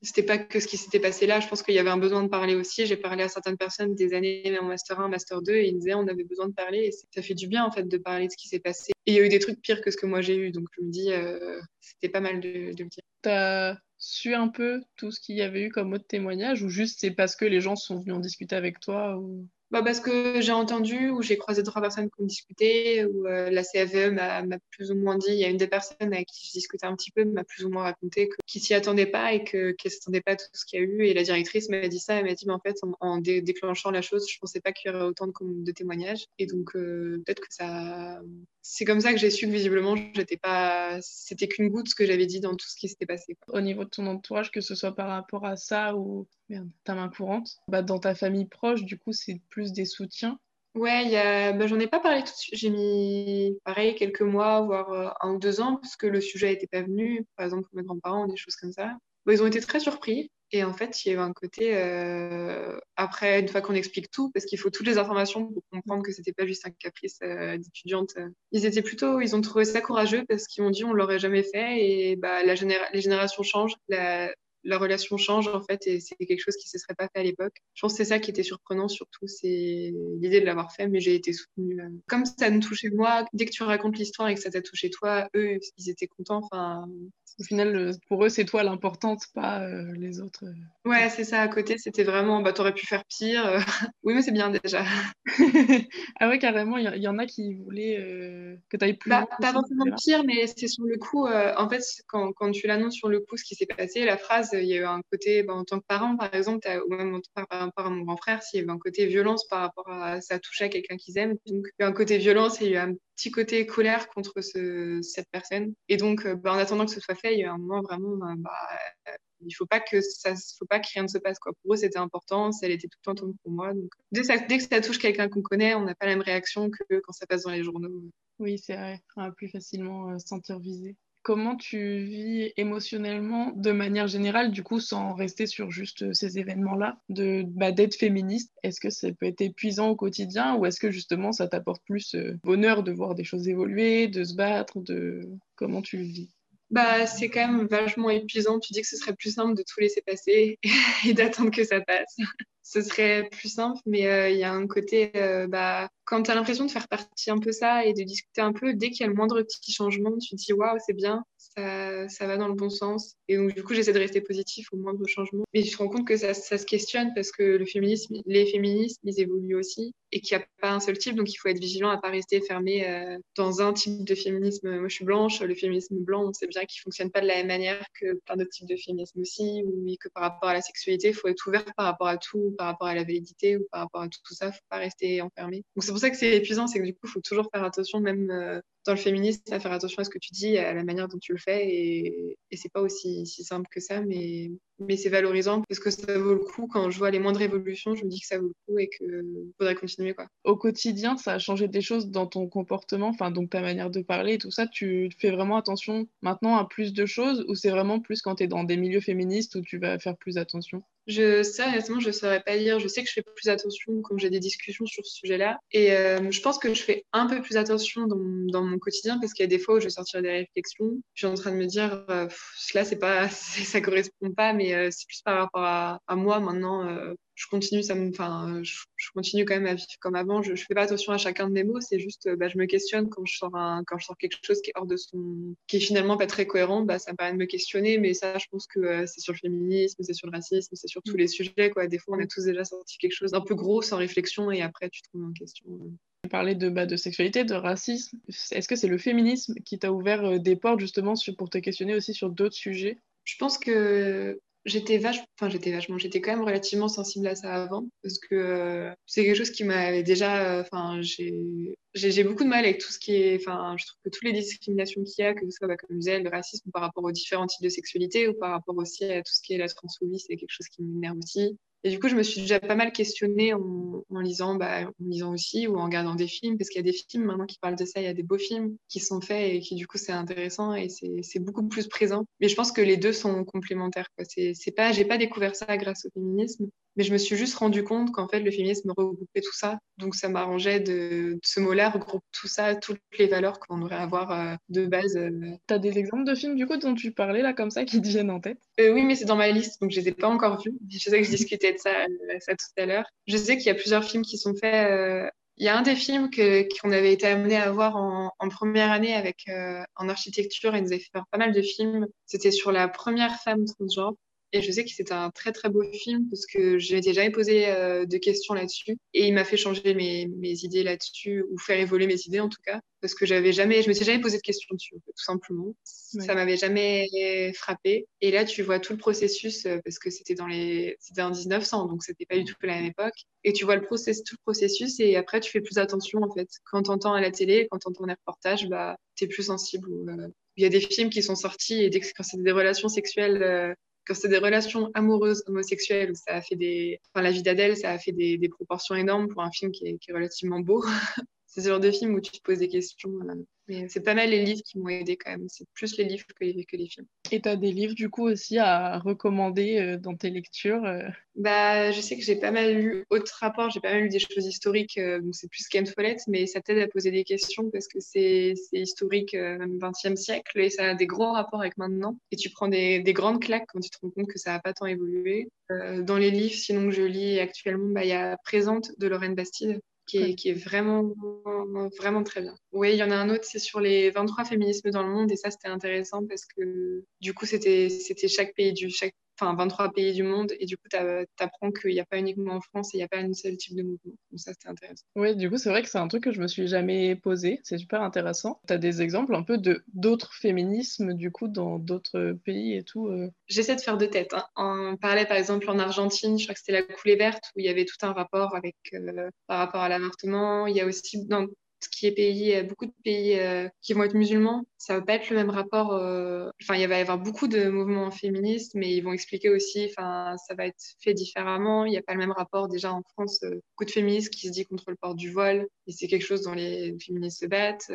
C'était pas que ce qui s'était passé là. Je pense qu'il y avait un besoin de parler aussi. J'ai parlé à certaines personnes des années en master 1, master 2, et ils disaient on avait besoin de parler. Et ça fait du bien en fait de parler de ce qui s'est passé. Et il y a eu des trucs pires que ce que moi j'ai eu. Donc je me dis, euh, c'était pas mal de, de le dire. T'as su un peu tout ce qu'il y avait eu comme autre témoignage ou juste c'est parce que les gens sont venus en discuter avec toi ou bah parce que j'ai entendu ou j'ai croisé trois personnes qui ont discuté, ou euh, la CFE m'a plus ou moins dit, il y a une des personnes avec qui je discutais un petit peu, m'a plus ou moins raconté qu'ils s'y attendait pas et qu'elle ne s'attendait pas à tout ce qu'il y a eu. Et la directrice m'a dit ça, elle m'a dit, mais en fait, en, déclenchant la chose, je pensais pas qu'il y aurait autant de, de témoignages. Et donc, euh, peut-être que ça, c'est comme ça que j'ai su que visiblement, j'étais pas, c'était qu'une goutte ce que j'avais dit dans tout ce qui s'était passé. Au niveau de ton entourage, que ce soit par rapport à ça ou ta main courante, bah, dans ta famille proche, du coup, c'est plus des soutiens. Ouais, bah, j'en ai pas parlé tout de suite. J'ai mis pareil quelques mois, voire euh, un ou deux ans, parce que le sujet n'était pas venu, par exemple pour mes grands-parents, des choses comme ça. ils ont été très surpris. Et en fait, il y avait un côté, euh, après, une fois qu'on explique tout, parce qu'il faut toutes les informations pour comprendre que c'était pas juste un caprice euh, d'étudiante, ils étaient plutôt, ils ont trouvé ça courageux parce qu'ils ont dit on l'aurait jamais fait et bah, la les générations changent, la relation change en fait et c'est quelque chose qui se serait pas fait à l'époque. Je pense que c'est ça qui était surprenant surtout, c'est l'idée de l'avoir fait, mais j'ai été soutenue. Comme ça me touchait moi, dès que tu racontes l'histoire et que ça t'a touché toi, eux, ils étaient contents. Enfin, au final, euh, pour eux, c'est toi l'importante, pas euh, les autres. Euh. Ouais, c'est ça. À côté, c'était vraiment, bah, t'aurais pu faire pire. <laughs> oui, mais c'est bien déjà. <laughs> ah ouais, carrément, il y, en a qui voulaient que tu ailles plus bah, Pas forcément pire, mais c'est sur le coup. en fait, quand, quand tu l'annonces sur le coup, ce qui s'est passé, la phrase, il y a eu un côté, bah, en tant que parent, par exemple, ou même par, rapport à mon grand frère, s'il y avait un côté violence par rapport à ça touchait à quelqu'un qu'ils aiment. Donc, il y a eu un côté violence et il y a eu un petit côté colère contre ce, cette personne. Et donc, bah, en attendant que ce soit il y a un moment vraiment, euh, bah, euh, il faut pas que faut pas que rien ne se passe quoi. Pour eux, c'était important, elle était tout le temps pour moi. Donc, dès, que ça touche quelqu'un qu'on connaît, on n'a pas la même réaction que quand ça passe dans les journaux. Oui, c'est vrai, on va plus facilement euh, se sentir visé. Comment tu vis émotionnellement, de manière générale, du coup, sans rester sur juste ces événements-là, de bah, d'être féministe? Est-ce que ça peut être épuisant au quotidien ou est-ce que justement ça t'apporte plus bonheur de voir des choses évoluer, de se battre, de comment tu le vis? Bah, c'est quand même vachement épuisant. Tu dis que ce serait plus simple de tout laisser passer <laughs> et d'attendre que ça passe. Ce serait plus simple, mais euh, il y a un côté, euh, bah, quand tu as l'impression de faire partie un peu ça et de discuter un peu, dès qu'il y a le moindre petit changement, tu te dis waouh, c'est bien, ça, ça, va dans le bon sens. Et donc, du coup, j'essaie de rester positif au moindre changement. Mais je me rends compte que ça, ça, se questionne parce que le féminisme, les féministes, ils évoluent aussi et qu'il n'y a pas un seul type. Donc, il faut être vigilant à ne pas rester fermé euh, dans un type de féminisme. Moi, je suis blanche, le féminisme blanc, on sait bien qu'il ne fonctionne pas de la même manière que plein d'autres types de féminisme aussi, ou que par rapport à la sexualité, il faut être ouvert par rapport à tout, par rapport à la validité ou par rapport à tout, ça. Il ne faut pas rester enfermé. Donc, c'est pour ça que c'est épuisant, c'est que du coup, faut toujours faire attention, même. Euh, dans le féminisme, à faire attention à ce que tu dis, à la manière dont tu le fais. Et, et c'est pas aussi si simple que ça, mais, c'est valorisant parce que ça vaut le coup. Quand je vois les moindres évolutions, je me dis que ça vaut le coup et qu'il faudrait continuer. Au quotidien, ça a changé des choses dans ton comportement, enfin, donc ta manière de parler et tout ça. Tu fais vraiment attention maintenant à plus de choses ou c'est vraiment plus quand tu es dans des milieux féministes où tu vas faire plus attention? Je honnêtement, je ne saurais pas dire. Je sais que je fais plus attention quand j'ai des discussions sur ce sujet-là. Et euh, je pense que je fais un peu plus attention dans, dans mon quotidien parce qu'il y a des fois où je vais sortir des réflexions. Je suis en train de me dire, euh, là, c'est pas, <laughs> ça correspond pas, mais euh, c'est plus par rapport à moi maintenant je continue, ça me, enfin, je, continue quand même à vivre comme avant. Je, je fais pas attention à chacun de mes mots. C'est juste, bah, je me questionne quand je sors un, quand je sors quelque chose qui est hors de son, qui est finalement pas très cohérent. Bah, ça me permet de me questionner. Mais ça, je pense que euh, c'est sur le féminisme, c'est sur le racisme, c'est sur tous les sujets, quoi. Des fois, on a tous déjà sorti quelque chose d'un peu gros sans réflexion et après, tu te remets en question. Tu parlais de, bah, de sexualité, de racisme. Est-ce que c'est le féminisme qui t'a ouvert euh, des portes justement pour te questionner aussi sur d'autres sujets? Je pense que j'étais vachement, enfin j'étais vachement, j'étais quand même relativement sensible à ça avant parce que euh, c'est quelque chose qui m'avait déjà, euh, enfin j'ai j'ai beaucoup de mal avec tout ce qui est, enfin je trouve que toutes les discriminations qu'il y a, que ce soit bah, comme je disais, le racisme par rapport aux différents types de sexualité ou par rapport aussi à tout ce qui est la transphobie, c'est quelque chose qui m'énerve aussi. Et du coup, je me suis déjà pas mal questionnée en, lisant, bah, en lisant aussi ou en regardant des films, parce qu'il y a des films maintenant qui parlent de ça. Il y a des beaux films qui sont faits et qui, du coup, c'est intéressant et c'est beaucoup plus présent. Mais je pense que les deux sont complémentaires. C'est pas, j'ai pas découvert ça grâce au féminisme, mais je me suis juste rendu compte qu'en fait, le féminisme regroupait tout ça. Donc, ça m'arrangeait de, ce mot-là regroupe tout ça, toutes les valeurs qu'on devrait avoir euh, de base. Euh. Tu as des exemples de films, du coup, dont tu parlais là, comme ça, qui te viennent en tête? Euh, Oui, mais c'est dans ma liste, donc je les ai pas encore vus. Je sais que je discutais de ça, ça tout à l'heure. Je sais qu'il y a plusieurs films qui sont faits. Il y a un des films qu'on avait été amené à voir en, en première année avec en architecture et nous avait fait faire pas mal de films. C'était sur la première femme transgenre. Et je sais que c'était un très très beau film parce que je m'étais jamais posé euh, de questions là-dessus. Et il m'a fait changer mes, mes idées là-dessus, ou faire évoluer mes idées en tout cas. Parce que j'avais jamais, je m'étais jamais posé de questions dessus, tout simplement. Ça m'avait jamais frappé. Et là, tu vois tout le processus, euh, parce que c'était dans les, c'était en 1900, donc c'était pas du tout la même époque. Et tu vois le process, tout le processus, et après, tu fais plus attention, en fait. Quand tu entends à la télé, quand tu entends des reportages, bah, tu es plus sensible. Euh, il y a des films qui sont sortis et dès que quand c'est des relations sexuelles quand c'est des relations amoureuses homosexuelles où ça a fait des. Enfin, la vie d'Adèle, ça a fait des, proportions énormes pour un film qui est relativement beau. <laughs> c'est ce genre de film où tu te poses des questions. Mais c'est pas mal les livres qui m'ont aidé quand même. C'est plus les livres que les, que les films. Et tu as des livres du coup aussi à recommander euh, dans tes lectures euh? Bah, Je sais que j'ai pas mal lu autres rapports, j'ai pas mal lu des choses historiques, euh, donc c'est plus Ken Follett, mais ça t'aide à poser des questions parce que c'est historique, même 20e siècle, et ça a des gros rapports avec maintenant. Et tu prends des, des grandes claques quand tu te rends compte que ça n'a pas tant évolué. dans les livres, sinon que je lis actuellement, bah, il y a Présente de Lorraine Bastide qui est, qui est, vraiment, vraiment très bien. Oui, il y en a un autre, c'est sur les 23 féminismes dans le monde, et ça, c'était intéressant parce que du coup, c'était chaque pays du, chaque enfin 23 pays du monde et du coup tu apprends qu'il n'y a pas uniquement en France et il n'y a pas un seul type de mouvement. Donc ça c'était intéressant. Oui, du coup c'est vrai que c'est un truc que je me suis jamais posé, c'est super intéressant. Tu as des exemples un peu de d'autres féminismes du coup dans d'autres pays et tout euh? J'essaie de faire de tête. Hein. On parlait par exemple en Argentine, je crois que c'était la coulée verte où il y avait tout un rapport avec euh, par rapport à l'avortement. Il y a aussi dans qui est pays, beaucoup de pays euh, qui vont être musulmans, ça va pas être le même rapport. Euh, enfin, il va y avoir beaucoup de mouvements féministes, mais ils vont expliquer aussi, enfin, ça va être fait différemment. Il n'y a pas le même rapport. Déjà en France, euh, beaucoup de féministes qui se disent contre le port du voile, et c'est quelque chose dont les féministes se battent.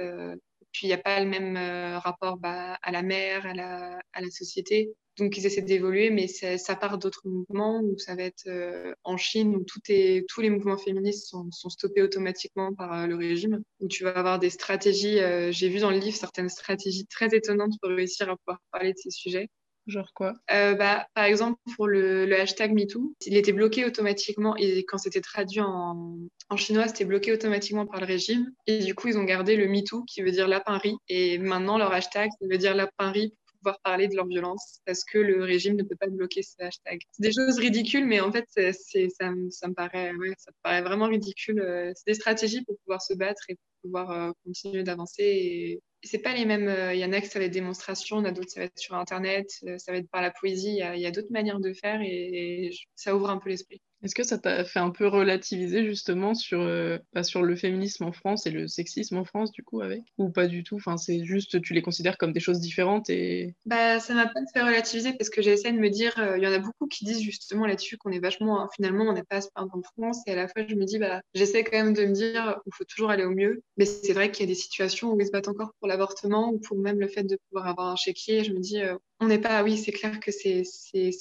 Puis il n'y a pas le même rapport bah, à la mère, à la, société. Donc, ils essaient d'évoluer, mais ça part d'autres mouvements où ça va être euh, en Chine où tous les mouvements féministes sont, stoppés automatiquement par euh, le régime, où tu vas avoir des stratégies. Euh, j'ai vu dans le livre certaines stratégies très étonnantes pour réussir à pouvoir parler de ces sujets. Genre quoi? Bah, Par exemple, pour le, le, hashtag MeToo, il était bloqué automatiquement et quand c'était traduit en, en chinois, c'était bloqué automatiquement par le régime. Et du coup, ils ont gardé le MeToo qui veut dire lapin riz. Et maintenant, leur hashtag, ça veut dire lapin riz pouvoir parler de leur violence parce que le régime ne peut pas bloquer ces hashtags. C'est des choses ridicules, mais en fait, ça, me paraît, ouais, ça paraît vraiment ridicule. Euh, c'est des stratégies pour pouvoir se battre et pour pouvoir euh, continuer d'avancer. Et, c'est pas les mêmes. Euh, il y en a qui ça va être démonstration, il y en a d'autres ça va être sur Internet, ça va être par la poésie. Il y a, d'autres manières de faire et, ça ouvre un peu l'esprit. Est-ce que ça t'a fait un peu relativiser justement sur, euh, bah, sur le féminisme en France et le sexisme en France du coup avec? Ou pas du tout? Enfin, c'est juste, tu les considères comme des choses différentes et... Bah, ça m'a pas fait relativiser parce que j'essaie de me dire, euh, il y en a beaucoup qui disent justement là-dessus qu'on est vachement, hein, finalement, on n'est pas à se en France et à la fois je me dis, bah, j'essaie quand même de me dire, il faut toujours aller au mieux. Mais c'est vrai qu'il y a des situations où ils se battent encore pour l'avortement ou pour même le fait de pouvoir avoir un chéquier. Je me dis, euh, on n'est pas, oui, c'est clair que c'est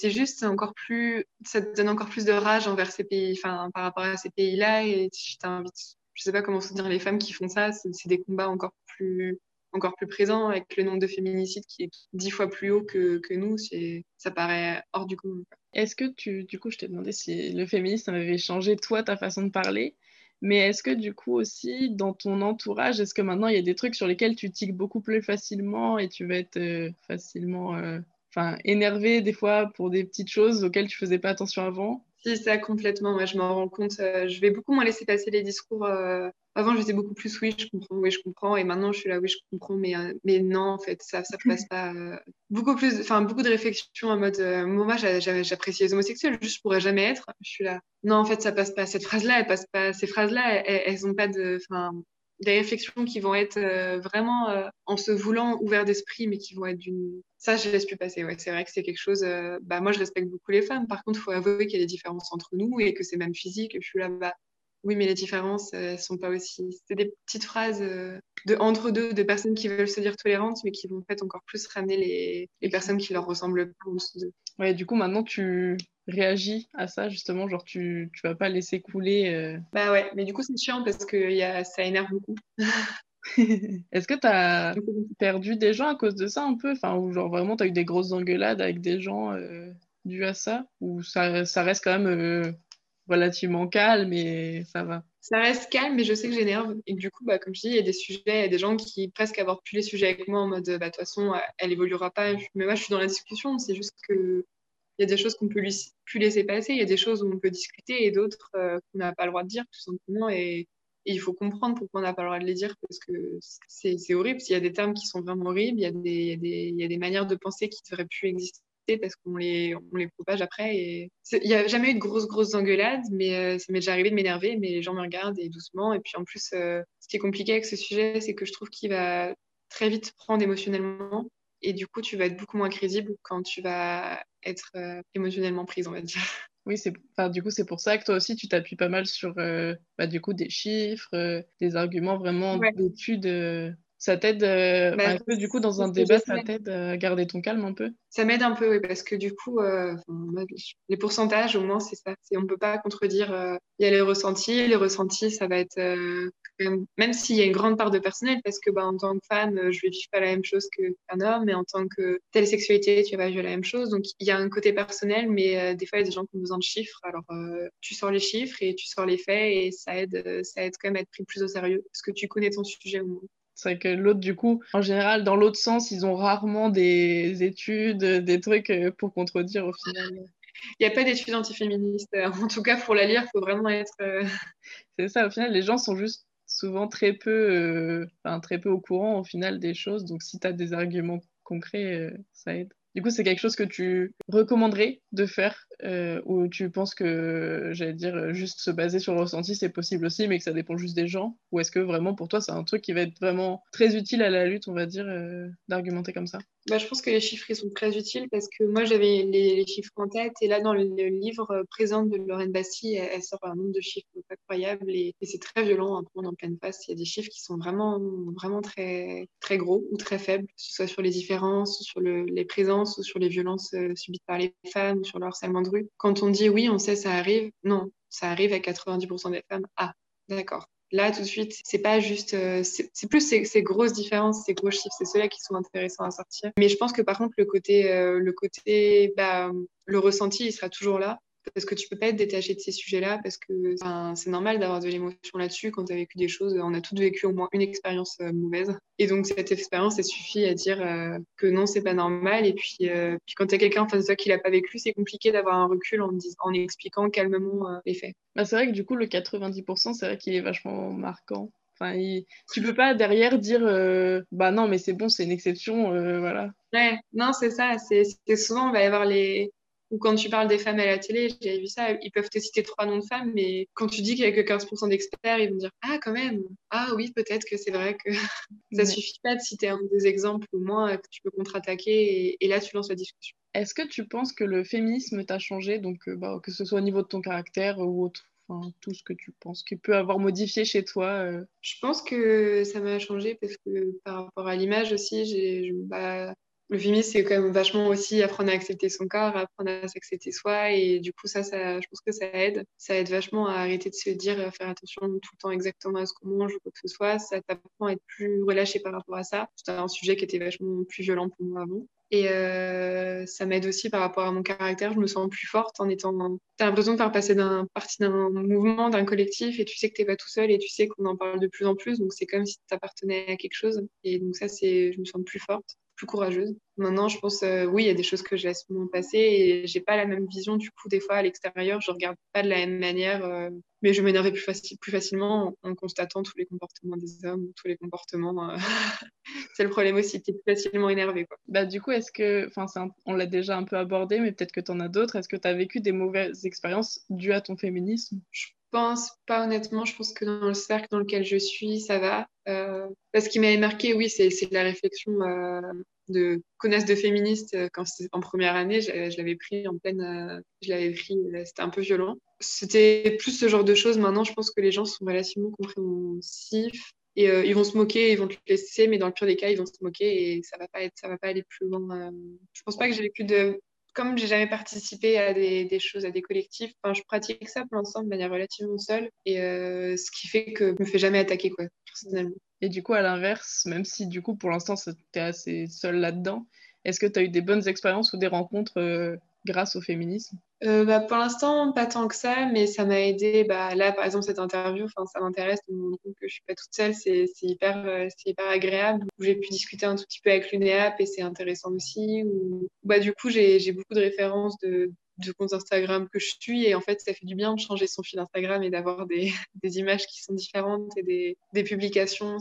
juste, encore plus, ça donne encore plus de rage envers ces pays, enfin, par rapport à ces pays-là. Et je t'invite, je sais pas comment soutenir les femmes qui font ça, c'est des combats encore plus, encore plus présents avec le nombre de féminicides qui est dix fois plus haut que, que nous. Ça paraît hors du commun. Est-ce que tu, du coup, je t'ai demandé si le féminisme avait changé, toi, ta façon de parler? Mais est-ce que du coup aussi, dans ton entourage, est-ce que maintenant il y a des trucs sur lesquels tu tiques beaucoup plus facilement et tu vas être euh, facilement euh, énervé des fois pour des petites choses auxquelles tu faisais pas attention avant? Si, ça complètement. Moi, je m'en rends compte. Euh, je vais beaucoup moins laisser passer les discours. Euh, avant, j'étais beaucoup plus oui, je comprends, oui, je comprends. Et maintenant, je suis là, oui, je comprends, mais, euh, mais non, en fait, ça ne passe pas. beaucoup plus, enfin, beaucoup de réflexions en mode, moi, j'apprécie les homosexuels, juste je pourrais jamais être. Je suis là, non, en fait, ça passe pas. Cette phrase-là, elle passe pas. Ces phrases-là, elles, n'ont pas de, enfin, des réflexions qui vont être euh, vraiment euh, en se voulant ouvert d'esprit, mais qui vont être d'une. Ça, je laisse plus passer. C'est vrai que c'est quelque chose. Euh, bah, moi, je respecte beaucoup les femmes. Par contre, il faut avouer qu'il y a des différences entre nous et que c'est même physique. je suis là, bas oui, mais les différences, elles sont pas aussi. C'est des petites phrases de entre deux, de personnes qui veulent se dire tolérantes, mais qui vont en fait encore plus ramener les, les personnes qui leur ressemblent plus. Ouais, du coup, maintenant, tu réagis à ça, justement, genre, tu, tu vas pas laisser couler. Euh. Bah ouais, mais du coup, c'est chiant parce que y a, ça énerve beaucoup. <laughs> Est-ce que tu as perdu des gens à cause de ça un peu? Enfin, ou genre vraiment, tu as eu des grosses engueulades avec des gens euh, dû à ça? Ou ça, ça reste quand même euh, relativement calme et ça va ça reste calme, mais je sais que j'énerve. Et du coup, bah, comme je dis, il y a des sujets, il y a des gens qui presque abordent plus les sujets avec moi en mode, bah, de toute façon, elle évoluera pas. Mais moi, je suis dans la discussion. C'est juste que il y a des choses qu'on peut lui, plus laisser passer. Il y a des choses où on peut discuter et d'autres euh, qu'on n'a pas le droit de dire, tout simplement. Et, il faut comprendre pourquoi on n'a pas le droit de les dire parce que c'est horrible. S'il y a des termes qui sont vraiment horribles, il y a des, il y il y a des manières de penser qui ne devraient plus exister parce qu'on les, on les propage après. Et il n'y a jamais eu de grosses, grosses engueulades, mais euh, ça m'est déjà arrivé de m'énerver, mais les gens me regardent et doucement. Et puis en plus, euh, ce qui est compliqué avec ce sujet, c'est que je trouve qu'il va très vite prendre émotionnellement. Et du coup, tu vas être beaucoup moins crédible quand tu vas être euh, émotionnellement prise, on va dire. Oui, c'est, enfin, du coup, c'est pour ça que toi aussi, tu t'appuies pas mal sur bah, du coup, des chiffres, des arguments vraiment d'études ça t'aide, euh, bah, du coup, dans un débat, ça t'aide à garder ton calme un peu? Ça m'aide un peu, oui, parce que du coup, euh, les pourcentages, au moins, c'est ça. On ne peut pas contredire. Euh, il y a les ressentis. Les ressentis, ça va être, même, même s'il y a une grande part de personnel, parce que bah, en tant que femme, je vais vivre pas la même chose qu'un homme, mais en tant que telle sexualité, tu vas vivre la même chose. Donc, il y a un côté personnel, mais des fois, il y a des gens qui ont besoin de chiffres. Alors, tu sors les chiffres et tu sors les faits, et ça aide, ça aide quand même à être pris plus au sérieux, parce que tu connais ton sujet au moins. C'est vrai que l'autre, du coup, en général, dans l'autre sens, ils ont rarement des études, des trucs euh, pour contredire au final. Il n'y a pas d'études antiféministes. En tout cas, pour la lire, il faut vraiment être. Euh, <laughs> C'est ça, au final, les gens sont juste souvent très peu, euh, enfin, très peu au courant au final des choses. Donc, si tu as des arguments concrets, ça aide. Du coup, c'est quelque chose que tu recommanderais de faire euh, ou tu penses que, j'allais dire, juste se baser sur le ressenti, c'est possible aussi, mais que ça dépend juste des gens? Ou est-ce que vraiment pour toi, c'est un truc qui va être vraiment très utile à la lutte, on va dire, euh, d'argumenter comme ça? Bah, je pense que les chiffres ils sont très utiles parce que moi j'avais les, chiffres en tête et là dans le, livre présent de Lorraine Bassi, elle, sort un nombre de chiffres incroyables et, c'est très violent à prendre en pleine face. Il y a des chiffres qui sont vraiment, vraiment très, très gros ou très faibles, que ce soit sur les différences, sur les présences ou sur les violences euh, subies par les femmes sur le harcèlement de Quand on dit oui, on sait ça arrive, non, ça arrive à 90% des femmes. Ah, d'accord. Là, tout de suite, c'est pas juste. Euh, c'est plus ces, grosses différences, ces gros chiffres, c'est ceux-là qui sont intéressants à sortir. Mais je pense que par contre, le côté, euh, le côté, bah, le ressenti, il sera toujours là parce que tu peux pas être détaché de ces sujets-là? Parce que c'est normal d'avoir de l'émotion là-dessus quand tu as vécu des choses. On a toutes vécu au moins une expérience euh, mauvaise. Et donc, cette expérience, elle suffit à dire euh, que non, c'est pas normal. Et puis, euh, puis quand tu as quelqu'un en face de toi qui l'a pas vécu, c'est compliqué d'avoir un recul en, en expliquant calmement les faits. Bah, c'est vrai que du coup, le 90%, c'est vrai qu'il est vachement marquant. Enfin, tu peux pas derrière dire bah non, mais c'est bon, c'est une exception, voilà. Ouais, non, c'est ça. C'est souvent, on va y avoir les, Ou quand tu parles des femmes à la télé, j'avais vu ça, ils peuvent te citer trois noms de femmes, mais quand tu dis qu'il n'y a que 15% d'experts, ils vont dire Ah, quand même, ah oui, peut-être que c'est vrai que <laughs> ça suffit pas de citer un des exemples, au moins que tu peux contre-attaquer et, là tu lances la discussion. Est-ce que tu penses que le féminisme t'a changé, donc euh, bah, que ce soit au niveau de ton caractère ou autre tout ce que tu penses qui peut avoir modifié chez toi euh? Je pense que ça m'a changé parce que par rapport à l'image aussi, j'ai, bah, le féminisme, c'est quand même vachement aussi apprendre à accepter son corps, apprendre à s'accepter soi. Et du coup, ça, ça, je pense que ça aide. Ça aide vachement à arrêter de se dire, à faire attention tout le temps exactement à ce qu'on mange ou quoi que ce soit. Ça t'apprend à être plus relâché par rapport à ça. C'était un sujet qui était vachement plus violent pour moi avant. Et euh, ça m'aide aussi par rapport à mon caractère. Je me sens plus forte en étant. Tu as l'impression de faire passer d'un partie d'un mouvement, d'un collectif, et tu sais que tu n'es pas tout seul, et tu sais qu'on en parle de plus en plus. Donc c'est comme si tu appartenais à quelque chose. Et donc ça, c'est, je me sens plus forte plus courageuse. Maintenant, je pense, euh, oui, il y a des choses que je laisse mon passer et j'ai pas la même vision. Du coup, des fois, à l'extérieur, je regarde pas de la même manière, euh, mais je m'énerve plus, plus facilement en, constatant tous les comportements des hommes, tous les comportements. Euh, <laughs> c'est le problème aussi, tu es plus facilement énervé. Quoi. Bah, du coup, est-ce que, enfin, on l'a déjà un peu abordé, mais peut-être que tu en as d'autres. Est-ce que tu as vécu des mauvaises expériences dues à ton féminisme? Pense pas honnêtement. Je pense que dans le cercle dans lequel je suis, ça va. Euh, ce qui m'avait marqué, oui, c'est la réflexion euh, de connasse de féministe euh, quand en première année. Je, l'avais pris en pleine. Euh, je l'avais pris, c'était un peu violent. C'était plus ce genre de choses. Maintenant, je pense que les gens sont relativement compréhensifs. Et ils vont se moquer, ils vont te laisser, mais dans le pire des cas, ils vont se moquer et ça va pas être, ça va pas aller plus loin. je pense pas que j'ai vécu de comme j'ai jamais participé à des, choses, à des collectifs, je pratique ça pour l'instant de manière relativement seule. Et euh, ce qui fait que je me fais jamais attaquer, quoi, personnellement. Et du coup, à l'inverse, même si du coup, pour l'instant, tu es assez seule là-dedans, est-ce que tu as eu des bonnes expériences ou des rencontres euh, grâce au féminisme? Euh, bah, Pour l'instant, pas tant que ça, mais ça m'a aidé. Bah, là, par exemple, cette interview, ça m'intéresse de me rendre que je suis pas toute seule. C'est hyper, euh, hyper agréable. J'ai pu discuter un tout petit peu avec l'UNEAP et c'est intéressant aussi. Ou... Bah, du coup, j'ai beaucoup de références de, de comptes Instagram que je suis. Et en fait, ça fait du bien de changer son fil Instagram et d'avoir des, <laughs> des, images qui sont différentes et des, des publications.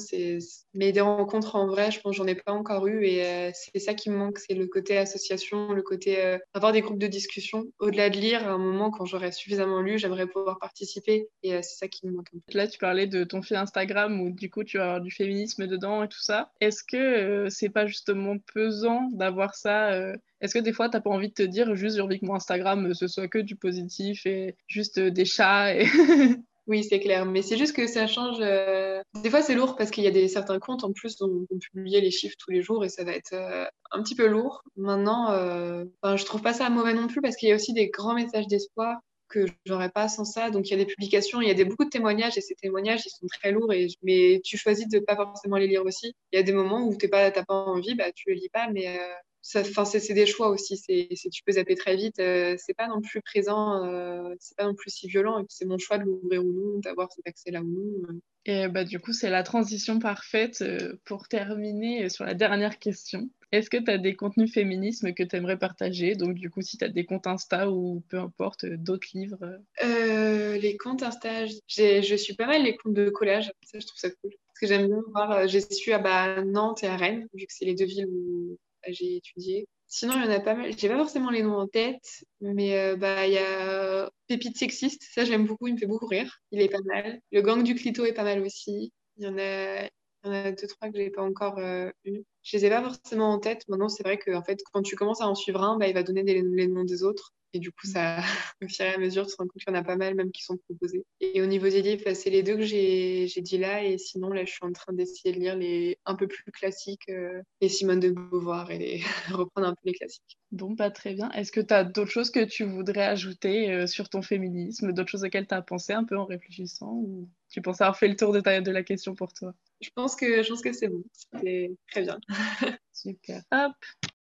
Mais des rencontres en vrai, je pense j'en ai pas encore eu. Et euh, c'est ça qui me manque, c'est le côté association, le côté euh, avoir des groupes de discussion. Au-delà de lire, à un moment, quand j'aurai suffisamment lu, j'aimerais pouvoir participer. Et euh, c'est ça qui me manque un peu. Là, tu parlais de ton fil Instagram où du coup, tu vas avoir du féminisme dedans et tout ça. Est-ce que c'est pas justement pesant d'avoir ça est-ce que des fois, tu n'as pas envie de te dire juste j'ai que mon Instagram ce soit que du positif et juste des chats. <laughs> Oui, c'est clair. Mais c'est juste que ça change. Euh, des fois, c'est lourd parce qu'il y a des, certains comptes en plus dont on publier les chiffres tous les jours et ça va être euh, un petit peu lourd. Maintenant, euh... je trouve pas ça mauvais non plus parce qu'il y a aussi des grands messages d'espoir que j'aurais pas sans ça. Donc il y a des publications, il y a des, beaucoup de témoignages et ces témoignages ils sont très lourds et mais tu choisis de pas forcément les lire aussi. Il y a des moments où tu pas pas envie, bah tu les lis pas mais euh, c'est des choix aussi. C'est, tu peux zapper très vite. Euh, c'est pas non plus présent, euh, c'est pas non plus si violent. Et puis c'est mon choix de l'ouvrir ou non, d'avoir cet accès-là ou non. Et bah, du coup, c'est la transition parfaite euh, pour terminer sur la dernière question. Est-ce que tu as des contenus féminisme que tu aimerais partager? Donc, du coup, si tu as des comptes Insta ou peu importe, d'autres livres Les comptes Insta, je suis pas mal les comptes de collage. Ça, je trouve ça cool. Parce que j'aime bien voir, j'ai su à bah, Nantes et à Rennes, vu que c'est les deux villes où j'ai étudié. Sinon, il y en a pas mal. J'ai pas forcément les noms en tête, mais euh, bah il y a Pépite sexiste, ça j'aime beaucoup, il me fait beaucoup rire. Il est pas mal. Le gang du clito est pas mal aussi. Il y en a, il y en a deux trois que j'ai pas encore euh, eu. Je les ai pas forcément en tête. Maintenant, c'est vrai que en fait, quand tu commences à en suivre un, bah, il va donner les noms des autres. Et du coup, ça, <laughs> au fur et à mesure, tu te rends compte qu'il y en a pas mal même qui sont proposés. Et au niveau des livres, bah, c'est les deux que j'ai dit là. Et sinon, là, je suis en train d'essayer de lire les un peu plus classiques, euh, les Simone de Beauvoir et les... <laughs> reprendre un peu les classiques. Bon, pas très bien. Est-ce que tu as d'autres choses que tu voudrais ajouter euh, sur ton féminisme, d'autres choses auxquelles tu as pensé un peu en réfléchissant? Ou tu penses avoir fait le tour de, ta, de la question pour toi? Je pense que, je pense que c'est bon. C'est très bien. <laughs> Super. Hop.